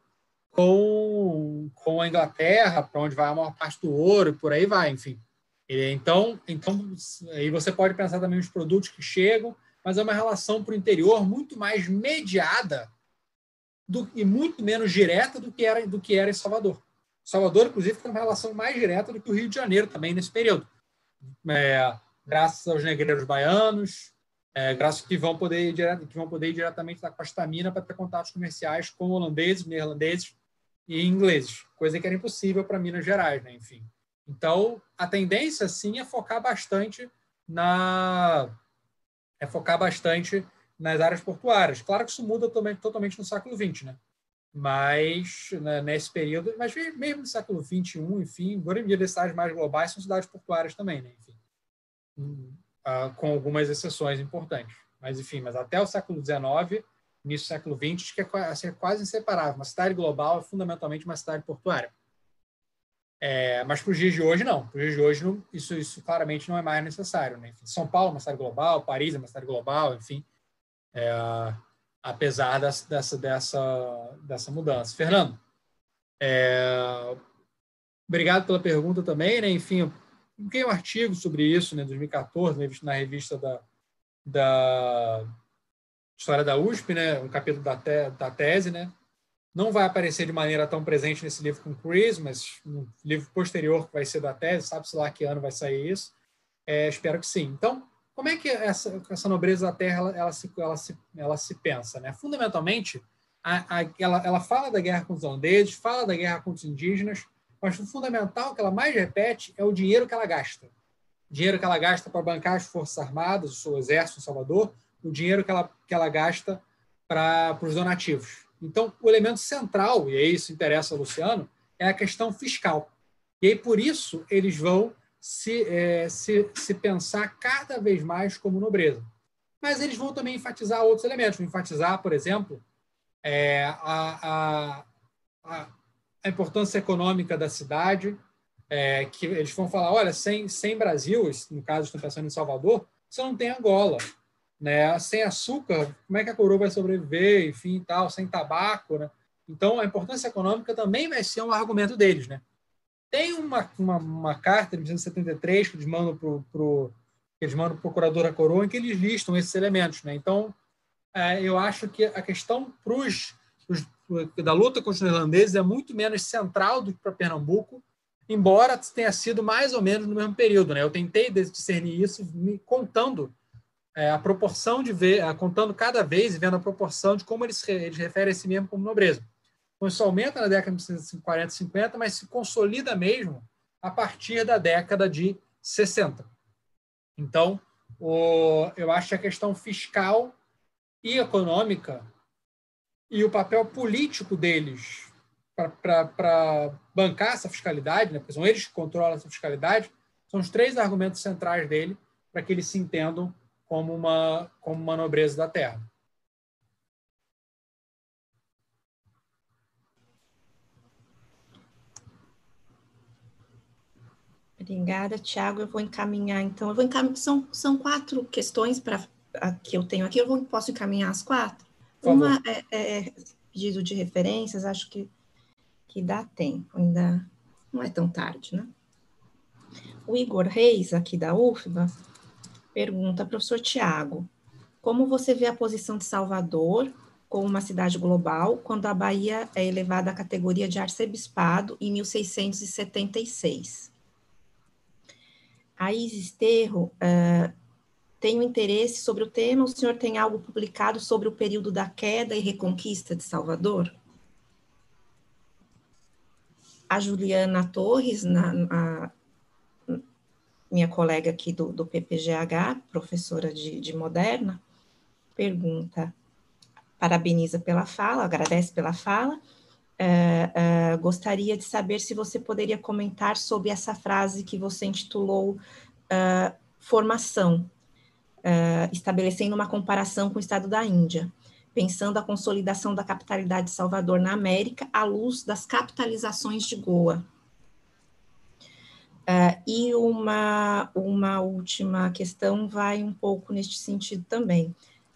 com, com a Inglaterra, para onde vai a maior parte do ouro e por aí vai, enfim. Então, então aí você pode pensar também nos produtos que chegam, mas é uma relação para o interior muito mais mediada do, e muito menos direta do que era do que era em Salvador. Salvador, inclusive, tem uma relação mais direta do que o Rio de Janeiro também nesse período, é, graças aos negreiros baianos, é, graças que vão poder ir, que vão poder ir diretamente da Costa Mina para ter contatos comerciais com holandeses, neerlandeses e ingleses, coisa que era impossível para Minas Gerais, né? Enfim. Então, a tendência, sim, é focar bastante na é focar bastante nas áreas portuárias. Claro que isso muda totalmente no século XX, né? Mas né, nesse período, mas mesmo no século XXI, enfim, grande maioria das cidades mais globais são cidades portuárias também, né? Enfim, uh, com algumas exceções importantes. Mas enfim, mas até o século XIX, início do século XX, que é, assim, é quase inseparável. Uma cidade global é fundamentalmente uma cidade portuária. É, mas para os dias de hoje, não. Para os dias de hoje, não, isso, isso claramente não é mais necessário. Né? Enfim, São Paulo é uma cidade global, Paris é uma cidade global, enfim, é, apesar dessa, dessa, dessa, dessa mudança. Fernando, é, obrigado pela pergunta também. Né? Enfim, publiquei um artigo sobre isso né, 2014, na revista da, da História da USP, né? um capítulo da, te, da tese, né? não vai aparecer de maneira tão presente nesse livro com Chris, mas no livro posterior que vai ser da tese, sabe-se lá que ano vai sair isso. É, espero que sim. Então, como é que essa, essa nobreza da terra ela, ela, se, ela, se, ela se pensa? Né? Fundamentalmente, a, a, ela, ela fala da guerra contra os holandeses, fala da guerra contra os indígenas, mas o fundamental que ela mais repete é o dinheiro que ela gasta. O dinheiro que ela gasta para bancar as Forças Armadas, o seu exército em Salvador, o dinheiro que ela, que ela gasta para os donativos. Então, o elemento central, e aí isso interessa ao Luciano, é a questão fiscal. E aí, por isso, eles vão se, é, se, se pensar cada vez mais como nobreza. Mas eles vão também enfatizar outros elementos. Vão enfatizar, por exemplo, é, a, a, a, importância econômica da cidade, é, que eles vão falar, olha, sem, sem Brasil, no caso estão pensando em Salvador, você não tem Angola, né? Sem açúcar, como é que a coroa vai sobreviver, enfim, tal, sem tabaco, né? Então, a importância econômica também vai ser um argumento deles, né? Tem uma, uma, uma carta de 1973 que eles mandam para pro, eles mandam o procurador da coroa em que eles listam esses elementos, né? Então, é, eu acho que a questão pros, pros, da luta contra os irlandeses é muito menos central do que para Pernambuco, embora tenha sido mais ou menos no mesmo período, né? Eu tentei discernir isso me contando é, a proporção de ver, contando cada vez e vendo a proporção de como eles, eles referem a si mesmo como nobreza. Então, isso aumenta na década de 1940 e 50, mas se consolida mesmo a partir da década de 60. Então, o, eu acho que a questão fiscal e econômica e o papel político deles para bancar essa fiscalidade, né, porque são eles que controlam essa fiscalidade, são os três argumentos centrais dele para que eles se entendam como uma, como uma nobreza da terra. Obrigada, Tiago. Eu vou encaminhar, então. Eu vou encaminhar, são, são quatro questões para que eu tenho aqui. Eu vou, posso encaminhar as quatro? Uma é, é, pedido de referências, acho que, que dá tempo, ainda não é tão tarde, né? O Igor Reis, aqui da UFBA, pergunta, professor Tiago, como você vê a posição de Salvador como uma cidade global quando a Bahia é elevada à categoria de arcebispado em 1676? A Isis Terro uh, um interesse sobre o tema. O senhor tem algo publicado sobre o período da queda e reconquista de Salvador? A Juliana Torres, na, na, minha colega aqui do, do PPGH, professora de, de moderna, pergunta, parabeniza pela fala, agradece pela fala, uh, uh, gostaria de saber se você poderia comentar sobre essa frase que você intitulou uh, formação, estabelecendo uma comparação com o estado da Índia, pensando a consolidação da capitalidade de Salvador na América à luz das capitalizações de Goa. Uh, e uma, uma última questão vai um pouco neste sentido também.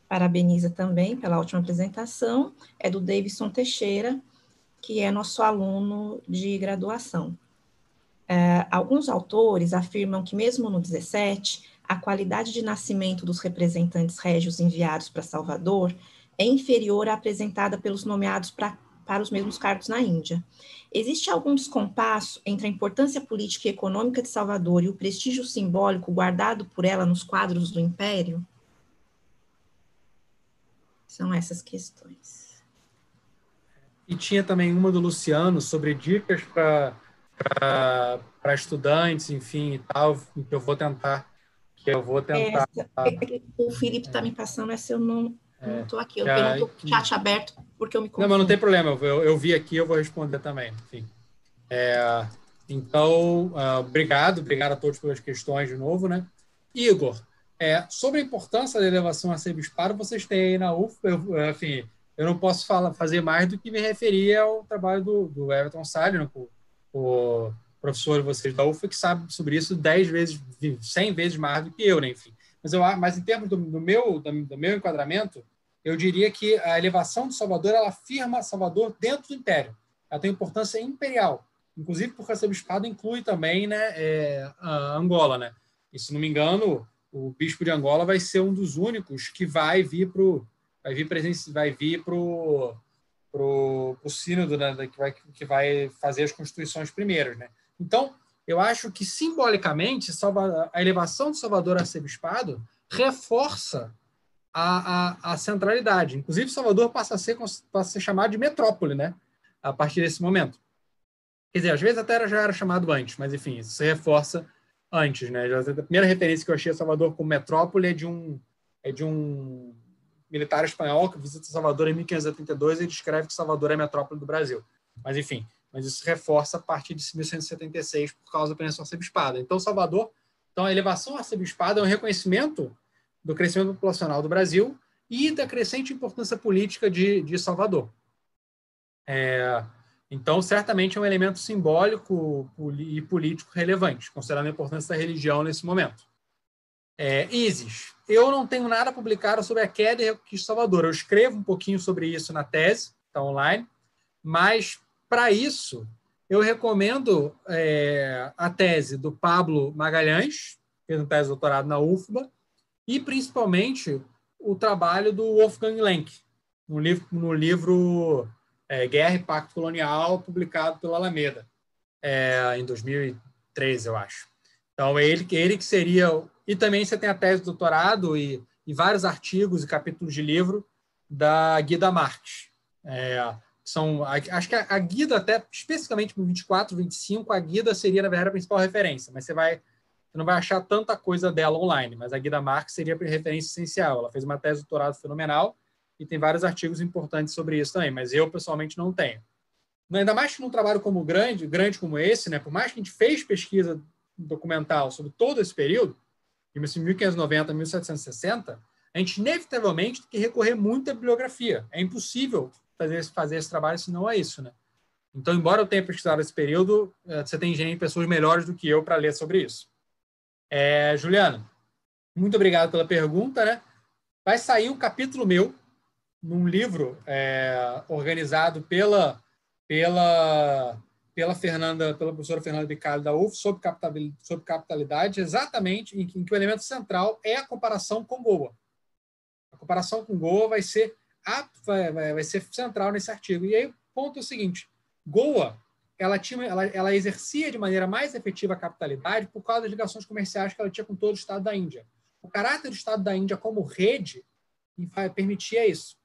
Parabeniza também pela última apresentação, é do Davidson Teixeira, que é nosso aluno de graduação. Uh, alguns autores afirmam que, mesmo no 17, a qualidade de nascimento dos representantes régios enviados para Salvador é inferior à apresentada pelos nomeados pra, para os mesmos cargos na Índia. Existe algum descompasso entre a importância política e econômica de Salvador e o prestígio simbólico guardado por ela nos quadros do Império? São essas questões. E tinha também uma do Luciano sobre dicas para estudantes, enfim, e tal, que eu vou tentar eu vou tentar. Essa, é o Felipe está me passando essa, eu não estou aqui. Eu tenho o chat aberto porque eu me confundo. Não, mas não tem problema, eu, eu vi aqui, eu vou responder também. Enfim. É, então, uh, obrigado, obrigado a todos pelas questões de novo, né? Igor, é, sobre a importância da elevação a bispado, vocês têm aí na UF, eu, enfim, eu não posso falar, fazer mais do que me referir ao trabalho do, do Everton Salles, né, o, o professor vocês da UFA que sabe sobre isso 10 vezes, 100 vezes mais do que eu, né? enfim. Mas, eu, mas em termos do, do meu, do, do, meu enquadramento, eu diria que a elevação de Salvador, ela afirma Salvador dentro do Império. Ela tem importância imperial, inclusive porque o bispado inclui também né, é, Angola. Né? E, se não me engano, o bispo de Angola vai ser um dos únicos que vai vir para vai vir presença, vai vir pro pro, pro sínodo, né, que vai que vai fazer as constituições primeiras, né? Então, eu acho que simbolicamente a elevação de Salvador a bispado reforça a, a, a, centralidade. Inclusive, Salvador passa a, ser, passa a ser chamado de metrópole, né? A partir desse momento. Quer dizer, às vezes até já era chamado antes, mas enfim, isso se reforça antes, né? A primeira referência que eu achei a Salvador como metrópole é de um, é de um militar espanhol que visita Salvador em 1582 e descreve que Salvador é a metrópole do Brasil. Mas enfim, mas isso reforça a partir de 1176 por causa da do arcebispada. Então, Salvador, então a elevação arcebispada é um reconhecimento do crescimento populacional do Brasil e da crescente importância política de, de Salvador. É, então, certamente é um elemento simbólico e político relevante, considerando a importância da religião nesse momento. É, Isis, eu não tenho nada publicado sobre a queda e reconquista de Salvador. Eu escrevo um pouquinho sobre isso na tese, está online, mas para isso, eu recomendo é, a tese do Pablo Magalhães, que fez um tese de doutorado na UFBA, e principalmente o trabalho do Wolfgang Lenk, no livro, no livro é, Guerra e Pacto Colonial, publicado pela Alameda, é, em 2013, eu acho. Então, ele, ele que seria. E também você tem a tese de doutorado e, e vários artigos e capítulos de livro da Guida Marques. É, são acho que a, a guida até especificamente para 24, 25, a guida seria na verdade a principal referência, mas você vai você não vai achar tanta coisa dela online, mas a guida Marx seria a referência essencial. Ela fez uma tese de doutorado fenomenal e tem vários artigos importantes sobre isso também, mas eu pessoalmente não tenho. Ainda mais que num trabalho como grande, grande como esse, né, por mais que a gente fez pesquisa documental sobre todo esse período, de 1590 a 1760, a gente inevitavelmente tem que recorrer muito à bibliografia. É impossível fazer, fazer esse trabalho se não é isso, né? Então, embora eu tenha pesquisado esse período, eh, você tem gente, pessoas melhores do que eu para ler sobre isso. É, Juliana, muito obrigado pela pergunta, né? Vai sair um capítulo meu num livro é, organizado pela pela pela Fernanda, pela professora Fernanda Bicalho da UF sobre capitalidade, sobre capitalidade exatamente em que, em que o elemento central é a comparação com Goa. A comparação com Goa vai ser vai, vai, vai ser central nesse artigo. E aí o ponto é o seguinte: Goa ela, tinha, ela, ela exercia de maneira mais efetiva a capitalidade por causa das ligações comerciais que ela tinha com todo o Estado da Índia. O caráter do Estado da Índia como rede permitia isso.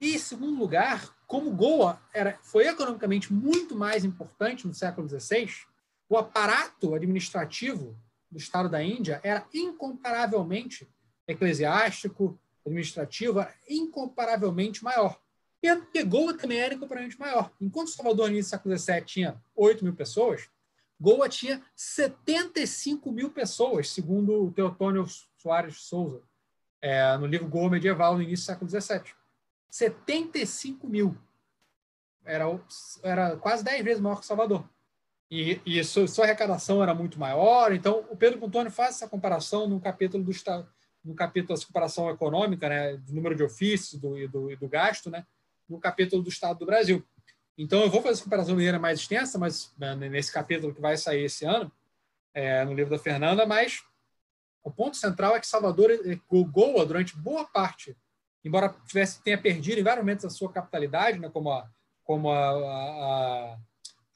E, em segundo lugar, como Goa era, foi economicamente muito mais importante no século XVI, o aparato administrativo do Estado da Índia era incomparavelmente eclesiástico, administrativa incomparavelmente maior. E Goa também era incomparavelmente maior. Enquanto Salvador, no início do século XVII, tinha 8 mil pessoas, Goa tinha 75 mil pessoas, segundo o Teotônio Soares Souza, é, no livro Goa Medieval, no início do século XVII. 75 mil. Era, era quase 10 vezes maior que Salvador. e, e sua, sua, arrecadação era muito maior. Então, o Pedro Pontoni faz essa comparação no capítulo do Estado, no capítulo da comparação econômica, né, do número de ofícios do, e, do, do gasto, né, no capítulo do Estado do Brasil. Então, eu vou fazer essa comparação de maneira mais extensa, mas né, nesse capítulo que vai sair esse ano, é, no livro da Fernanda, mas o ponto central é que Salvador, Goa, durante boa parte, embora tivesse tenha perdido em vários momentos a sua capitalidade, né, como a, como a, a,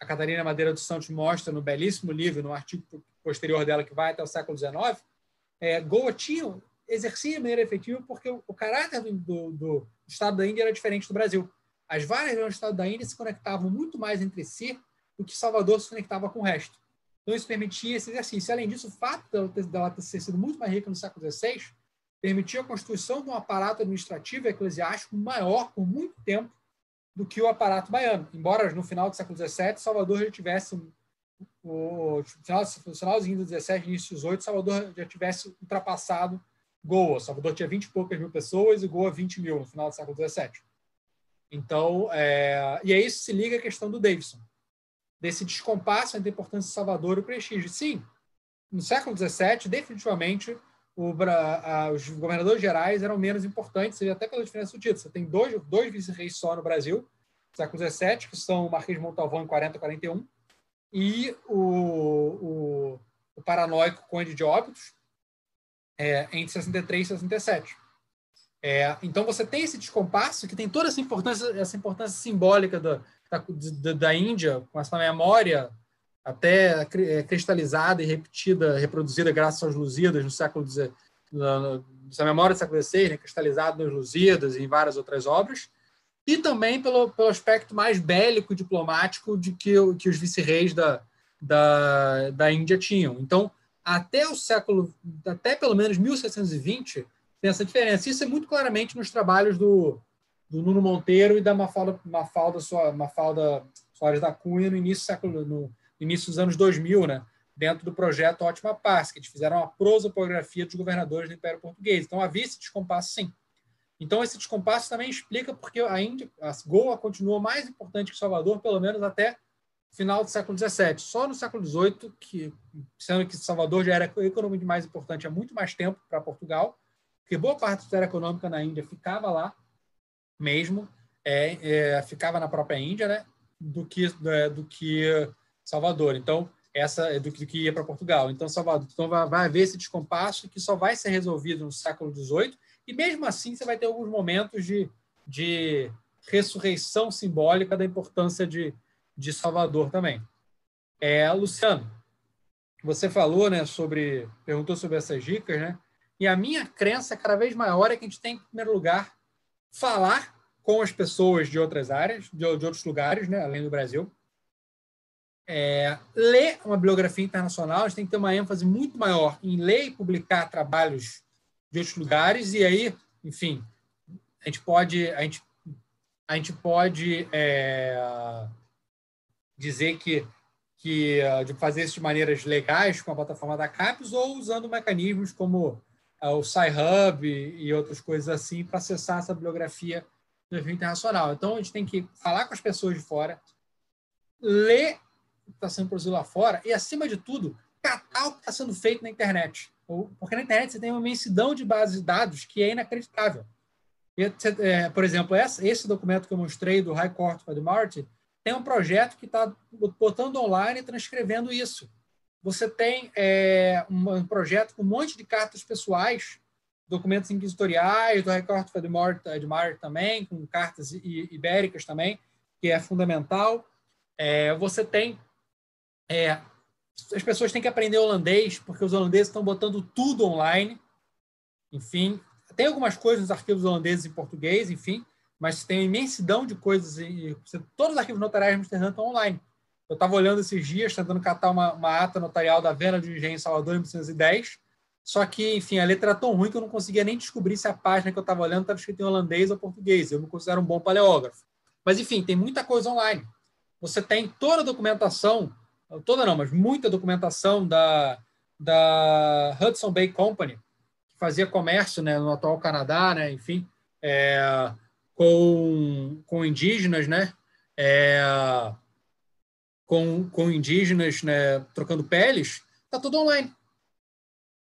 a Catarina Madeira dos Santos mostra no belíssimo livro, no artigo posterior dela, que vai até o século XIX, é, Goa tinha, exercia de maneira efetiva porque o, caráter do, do, do, Estado da Índia era diferente do Brasil. As várias regiões do Estado da Índia se conectavam muito mais entre si do que Salvador se conectava com o resto. Então, isso permitia esse exercício. Além disso, o fato dela ter, dela ter sido muito mais rica no século XVI permitia a constituição de um aparato administrativo e eclesiástico maior por muito tempo do que o aparato baiano. Embora no final do século XVII, Salvador já tivesse o final, finalzinho do 17, início do 18, Salvador já tivesse ultrapassado Goa. Salvador tinha 20 e poucas mil pessoas e Goa 20 mil no final do século XVII. Então, é, e aí isso se liga à questão do Davidson desse descompasso entre a importância de Salvador e o prestígio. Sim, no século XVII, definitivamente, o, os governadores gerais eram menos importantes, até pela diferença do título. Você tem dois, dois vice-reis só no Brasil, no século XVII, que são o Marquês de Montalvão em 40 41, e o, o, o paranoico Conde de Óbitos, é, entre 63 e 67. É, então você tem esse descompasso que tem toda essa importância, essa importância simbólica da, da, da Índia, com essa memória até é, cristalizada e repetida, reproduzida graças aos Lusíadas no século XIX, essa memória do século XVI, né, cristalizada nos Lusíadas e em várias outras obras, e também pelo, pelo aspecto mais bélico diplomático de que, que os vice-reis da, da, da Índia tinham. Então, até o século, até pelo menos 1620, tem essa diferença. Isso é muito claramente nos trabalhos do, do Nuno Monteiro e da Mafalda, Mafalda, Mafalda Soares da Cunha no início, século, no início dos anos 2000, né? dentro do projeto Ótima Paz, que eles fizeram uma prosopografia dos governadores do Império Português. Então, havia esse descompasso, sim. Então, esse descompasso também explica porque a Índia, a Goa continua mais importante que Salvador, pelo menos até final do século XVII. Só no século XVIII, que, sendo que Salvador já era economicamente mais importante há muito mais tempo para Portugal, porque boa parte da história econômica na Índia ficava lá, mesmo, é, é, ficava na própria Índia, né, do que, é, do que Salvador. Então, essa é do do que ia para Portugal. Então, Salvador, então vai, vai haver esse descompasso que só vai ser resolvido no século XVIII, e mesmo assim você vai ter alguns momentos de, de ressurreição simbólica da importância de, de Salvador também. É, Luciano, você falou, né, sobre, perguntou sobre essas dicas, né? E a minha crença cada vez maior é que a gente tem, em primeiro lugar, falar com as pessoas de outras áreas, de, de outros lugares, né, além do Brasil. É, ler uma bibliografia internacional, a gente tem que ter uma ênfase muito maior em ler e publicar trabalhos de outros lugares, e aí, enfim, a gente pode, a gente, a gente pode é, dizer que, que de fazer isso de maneiras legais com a plataforma da CAPES ou usando mecanismos como o Sci-Hub e outras coisas assim para acessar essa bibliografia do nível internacional. Então, a gente tem que falar com as pessoas de fora, ler o que está sendo produzido lá fora e, acima de tudo, catar o que está sendo feito na internet. Porque na internet você tem uma imensidão de bases de dados que é inacreditável. É, por exemplo, esse documento que eu mostrei do High Court the Martin tem um projeto que está botando online e transcrevendo isso. Você tem é, um projeto com um monte de cartas pessoais, documentos inquisitoriais, do Record Edmar também, com cartas ibéricas também, que é fundamental. É, você tem. É, as pessoas têm que aprender holandês, porque os holandeses estão botando tudo online. Enfim, tem algumas coisas nos arquivos holandeses em português, enfim, mas tem imensidão de coisas. E, todos os arquivos notariais de Amsterdã estão online. Eu estava olhando esses dias, tentando catar uma, uma ata notarial da venda de engenho em Salvador em 1910. Só que, enfim, a letra era tão ruim que eu não conseguia nem descobrir se a página que eu estava olhando estava escrita em holandês ou português. Eu me considero um bom paleógrafo. Mas, enfim, tem muita coisa online. Você tem toda a documentação, toda não, mas muita documentação da, da Hudson Bay Company, que fazia comércio né, no atual Canadá, né, enfim, é, com, com indígenas, né? É, com, com indígenas né, trocando peles, está tudo online.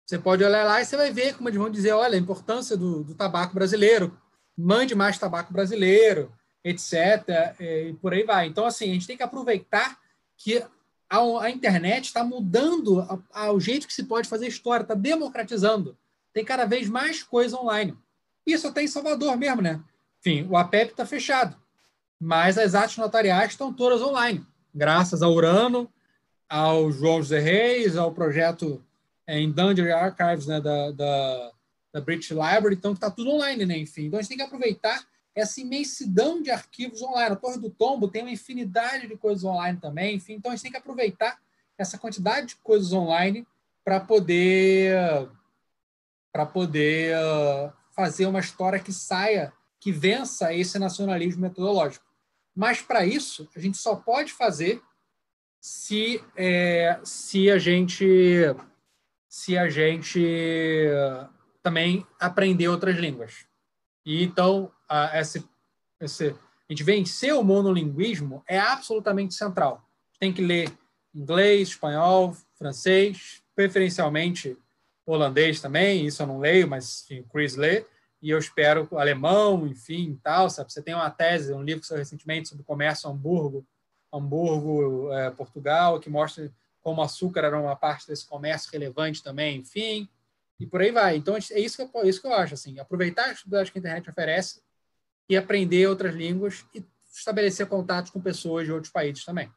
Você pode olhar lá e você vai ver como eles vão dizer, olha, a importância do, do tabaco brasileiro, mande mais tabaco brasileiro, etc. E por aí vai. Então, assim, a gente tem que aproveitar que a, a internet está mudando a, a, o jeito que se pode fazer história, está democratizando. Tem cada vez mais coisa online. Isso até em Salvador mesmo, né? Enfim, o APEP está fechado, mas as atos notariais estão todas online, graças ao Urano, ao João José Reis, ao projeto é, Endangered Archives né, da, da, da British Library, então está tudo online, né? Enfim, então a gente tem que aproveitar essa imensidão de arquivos online. A Torre do Tombo tem uma infinidade de coisas online também, enfim, então a gente tem que aproveitar essa quantidade de coisas online para poder para poder uh, fazer uma história que saia, que vença esse nacionalismo metodológico. Mas para isso a gente só pode fazer se é, se a gente se a gente também aprender outras línguas. E então a, esse, esse, a gente vencer o monolinguismo é absolutamente central. Tem que ler inglês, espanhol, francês, preferencialmente holandês também, isso eu não leio, mas o Chris lê, e eu espero alemão, enfim, tal, sabe? Você tem uma tese, um livro que saiu recentemente sobre o comércio Hamburgo, Hamburgo, é, Portugal, que mostra como açúcar era uma parte desse comércio relevante também, enfim, e por aí vai. Então, é isso que eu, é isso que eu acho, assim, aproveitar a atividade que a internet oferece e aprender outras línguas e estabelecer contatos com pessoas de outros países também.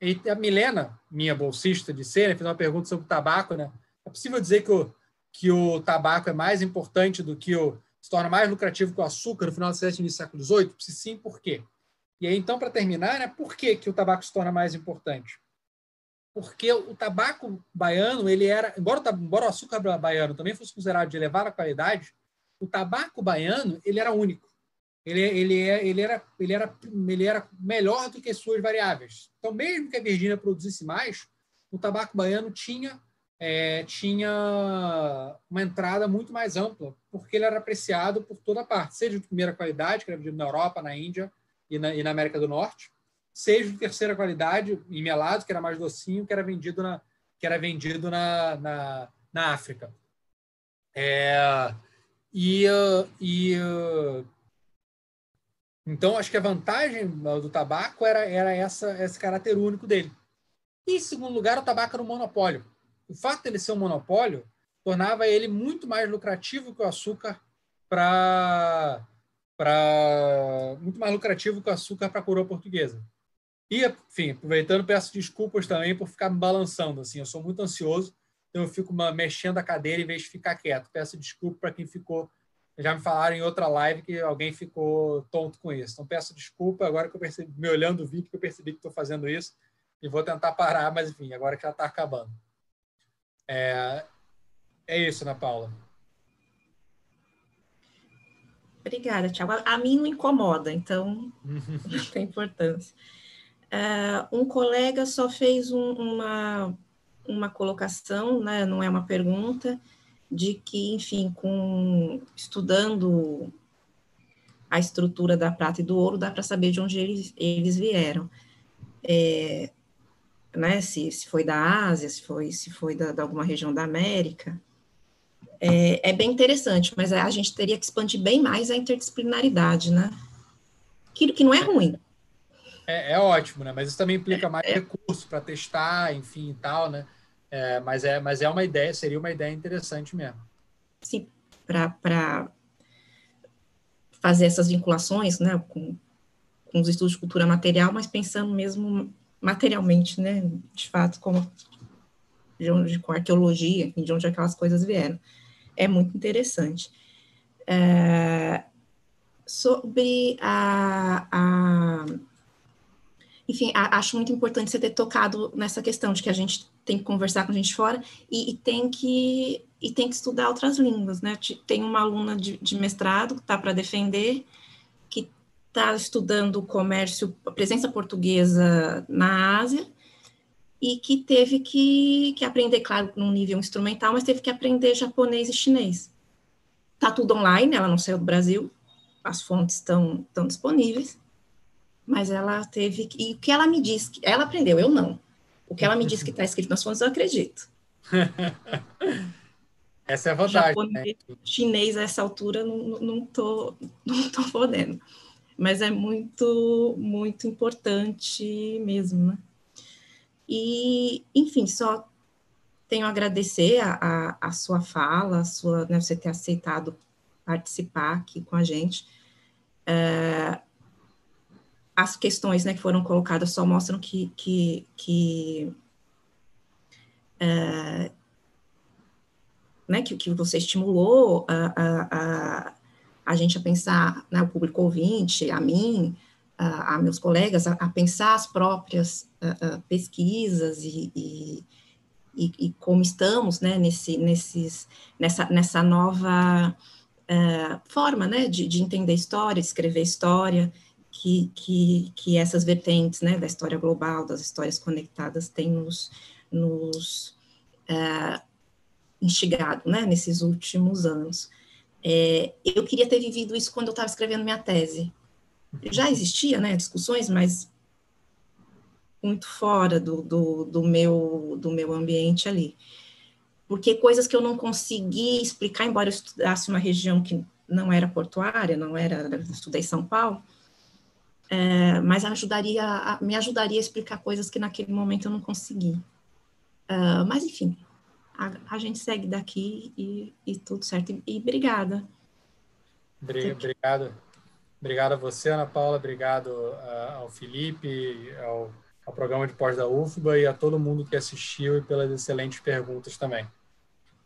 E a Milena, minha bolsista de cena, fez uma pergunta sobre o tabaco, né? É possível dizer que o, que o tabaco é mais importante do que o se torna mais lucrativo que o açúcar no final do século início do século XVIII? Se sim, por quê? E aí, então, para terminar, né, por que, que o tabaco se torna mais importante? Porque o tabaco baiano, ele era, embora o, embora o açúcar baiano também fosse considerado de elevada qualidade, o tabaco baiano ele era único. Ele, ele, ele, era, ele, era, ele era melhor do que suas variáveis. Então, mesmo que a Virgínia produzisse mais, o tabaco baiano tinha é, tinha uma entrada muito mais ampla, porque ele era apreciado por toda parte, seja de primeira qualidade, que era vendido na Europa, na Índia e na, e na América do Norte, seja de terceira qualidade, em melado, que era mais docinho, que era vendido na, que era vendido na, na, na África. É, e, e então acho que a vantagem do tabaco era, era essa, esse caráter único dele. E, em segundo lugar, o tabaco era um monopólio o fato dele ser um monopólio tornava ele muito mais lucrativo que o açúcar para para muito mais lucrativo que o açúcar para a coroa portuguesa. E, enfim, aproveitando, peço desculpas também por ficar me balançando. Assim, eu sou muito ansioso, então eu fico mexendo a cadeira em vez de ficar quieto. Peço desculpa para quem ficou. Já me falaram em outra live que alguém ficou tonto com isso. Então peço desculpa agora que eu percebi, me olhando o vídeo, que eu percebi que estou fazendo isso e vou tentar parar, mas enfim, agora que já está acabando. É, é isso, Ana Paula. Obrigada, Tiago. A mim não incomoda, então não tem importância. Uh, um colega só fez um, uma, uma colocação, né, não é uma pergunta, de que, enfim, com estudando a estrutura da prata e do ouro, dá para saber de onde eles, eles vieram. É, né, se, se foi da Ásia, se foi, se foi da, de alguma região da América, é, é, bem interessante, mas a gente teria que expandir bem mais a interdisciplinaridade, né? Aquilo que não é ruim. É, é ótimo, né? Mas isso também implica mais é, recurso para testar, enfim e tal, né? É, mas, é, mas é uma ideia, seria uma ideia interessante mesmo. Sim, para fazer essas vinculações, né, com, com os estudos de cultura material, mas pensando mesmo materialmente, né, de fato, como de onde, com arqueologia, de onde aquelas coisas vieram. É muito interessante. É, sobre a, a enfim, a, acho muito importante você ter tocado nessa questão de que a gente tem que conversar com a gente fora e, e tem que e tem que estudar outras línguas, né? Tem uma aluna de, de mestrado que está para defender está estudando o comércio, a presença portuguesa na Ásia, e que teve que, que aprender, claro, num nível instrumental, mas teve que aprender japonês e chinês. Está tudo online, ela não saiu do Brasil, as fontes estão, estão disponíveis, mas ela teve. E o que ela me disse, ela aprendeu, eu não. O que ela me disse que está escrito nas fontes, eu acredito. Essa é a vantagem. Japonês, né? Chinês, a essa altura, não, não, tô, não tô podendo. Mas é muito, muito importante mesmo, né? E, enfim, só tenho a agradecer a, a, a sua fala, a sua, né, você ter aceitado participar aqui com a gente. É, as questões né, que foram colocadas só mostram que, que, que é, né, que, que você estimulou a, a, a, a gente a pensar, né, o público ouvinte, a mim, a, a meus colegas, a, a, pensar as próprias pesquisas e, e, e, e, como estamos né, nesse, nesses, nessa, nessa nova uh, forma né, de, de entender história, de escrever história, que, que, que essas vertentes né, da história global, das histórias conectadas, têm nos, nos uh, instigado né, nesses últimos anos. É, eu queria ter vivido isso quando eu estava escrevendo minha tese. Já existia né, discussões, mas muito fora do, do, do, meu, do meu ambiente ali. Porque coisas que eu não consegui explicar, embora eu estudasse uma região que não era portuária, não era, estudei São Paulo, é, mas ajudaria, me ajudaria a explicar coisas que naquele momento eu não consegui. Uh, mas, enfim, a, a, gente segue daqui e, e tudo certo. E, e obrigada. Obrigado. Obrigado a você, Ana Paula. Obrigado uh, ao Felipe, ao ao programa de pós da UFBA e a todo mundo que assistiu e pelas excelentes perguntas também.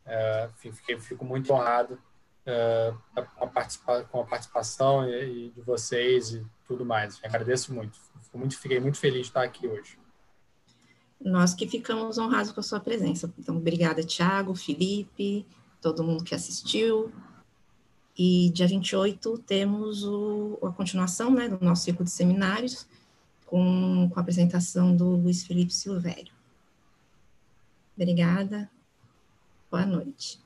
É, fiquei, fico muito honrado é, a participar, com a participação e, e, de vocês e tudo mais. Agradeço muito. muito. Fiquei muito feliz de estar aqui hoje. Nós que ficamos honrados com a sua presença. Então, obrigada, Tiago, Felipe, todo mundo que assistiu. E dia 28 temos o, a continuação né, do nosso ciclo de seminários, com, com a apresentação do Luiz Felipe Silvério. Obrigada. Boa noite.